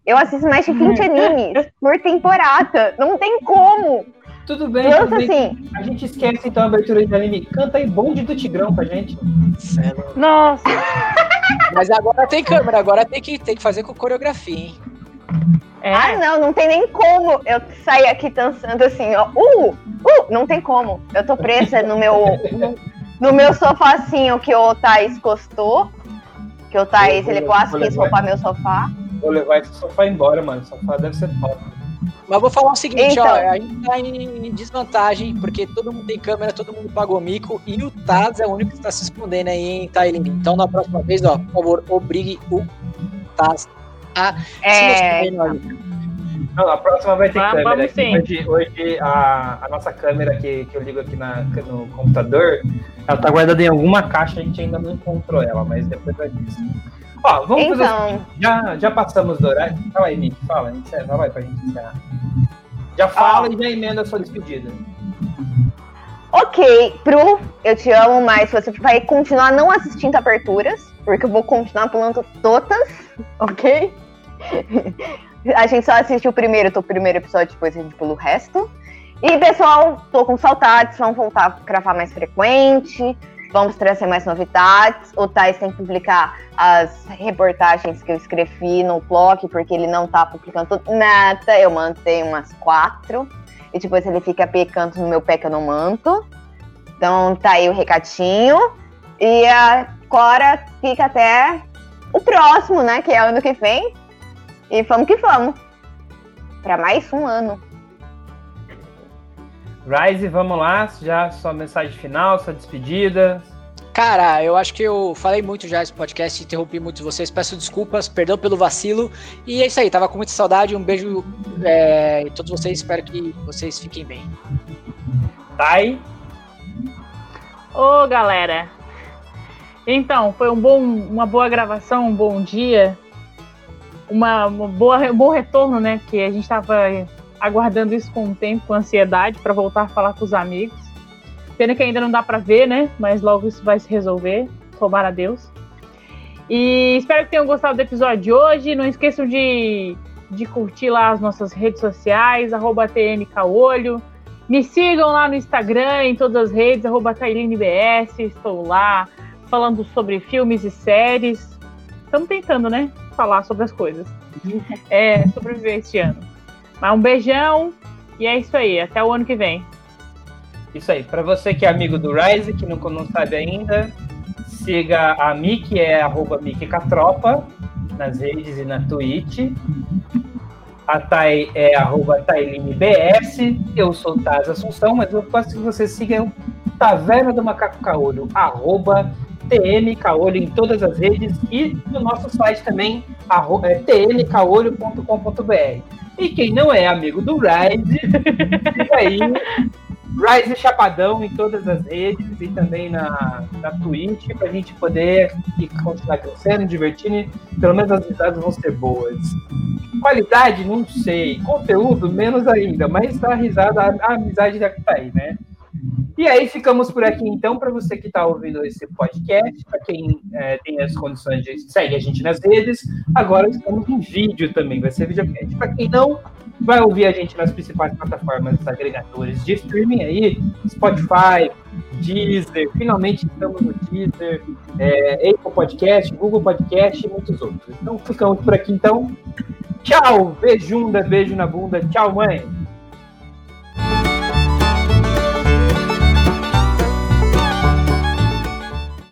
Eu assisto mais de 20 animes por temporada. Não tem como. Tudo bem, Nossa, tudo bem. Assim. A gente esquece então a abertura de anime. Canta aí bonde do Tigrão pra gente. Nossa! Mas agora tem câmera, agora tem que, tem que fazer com coreografia, hein? É. Ah, não, não tem nem como eu sair aqui dançando assim, ó. Uh, uh, não tem como. Eu tô presa no meu, no, no meu sofacinho que o Thaís gostou. Que o Thaís, ele quase quis roubar meu sofá. Vou levar esse sofá embora, mano. O sofá deve ser top. Mas vou falar o seguinte, Então. ó, a gente tá em desvantagem, porque todo mundo tem câmera, todo mundo pagou mico, e o Taz é o único que está se escondendo aí em Thailand. Então, na próxima vez, ó, por favor, obrigue o Taz a É, se esconder. Não, a próxima vai ter Vamos- câmera. vamos aqui. sim. Hoje, hoje a, a nossa câmera que, que eu ligo aqui na, no computador, ela tá guardada em alguma caixa, a gente ainda não encontrou ela, mas depois vai disso. Ó, vamos fazer Então. seguinte, já, já passamos do horário. Fala aí, Nick, fala, encerra, vai pra gente encerrar. Já fala e já emenda a sua despedida. ok, Pro, eu te amo, mas você vai continuar não assistindo aberturas, porque eu vou continuar pulando todas, ok? A gente só assiste o primeiro, tô o primeiro episódio, depois a gente pula o resto. E pessoal, tô com saudades, vamos voltar a gravar mais frequente, vamos trazer mais novidades. O Thais tem que publicar as reportagens que eu escrevi no blog, porque ele não tá publicando nada. Eu mandei umas quatro. E depois ele fica pecando no meu pé que eu não mando. Então tá aí o recadinho. E agora fica até o próximo, né? Que é ano que vem. E vamos que vamos. Pra mais um ano. Rise, vamos lá, já sua mensagem final, sua despedida. Cara, eu acho que eu falei muito já esse podcast, interrompi muito vocês, peço desculpas, perdão pelo vacilo. E é isso aí, tava com muita saudade, um beijo é, em todos vocês, espero que vocês fiquem bem. Tai, Ô, galera. Então, foi um bom, uma boa gravação, um bom dia. Uma, uma boa, um bom retorno, né? Que a gente estava aguardando isso com um tempo, com ansiedade, para voltar a falar com os amigos. Pena que ainda não dá para ver, né? Mas logo isso vai se resolver. Tomara a Deus. E espero que tenham gostado do episódio de hoje. Não esqueçam de, de curtir lá as nossas redes sociais, arroba TNCaolho. Me sigam lá no Instagram, em todas as redes, arroba TailinBS. Estou lá falando sobre filmes e séries. Estamos tentando, né? Falar sobre as coisas. É, sobreviver este ano. Mas um beijão e é isso aí. Até o ano que vem. Isso aí, para você que é amigo do Rise, que não, não sabe ainda, siga a Miki, é arroba Catropa, nas redes e na Twitch. A Thay é arroba TailinBS, eu sou Taz Assunção, mas eu gosto que você siga o Taverna do Macaco Caolho, arroba TM Caolho em todas as redes e no nosso site também, é, tmcaolho.com.br. E quem não é amigo do Rise, fica aí Rise Chapadão em todas as redes e também na, na Twitch pra gente poder continuar crescendo, divertindo. Pelo menos as risadas vão ser boas. Qualidade, não sei. Conteúdo, menos ainda. Mas a risada, a, a amizade já tá aí, né? E aí ficamos por aqui então para você que está ouvindo esse podcast, para quem é, tem as condições de segue a gente nas redes. Agora estamos em vídeo também, vai ser videocast. Para quem não, vai ouvir a gente nas principais plataformas agregadores de streaming aí, Spotify, Deezer, finalmente estamos no Deezer, é, Apple Podcast, Google Podcast e muitos outros. Então ficamos por aqui então. Tchau, beijunda, beijo na bunda. Tchau, mãe.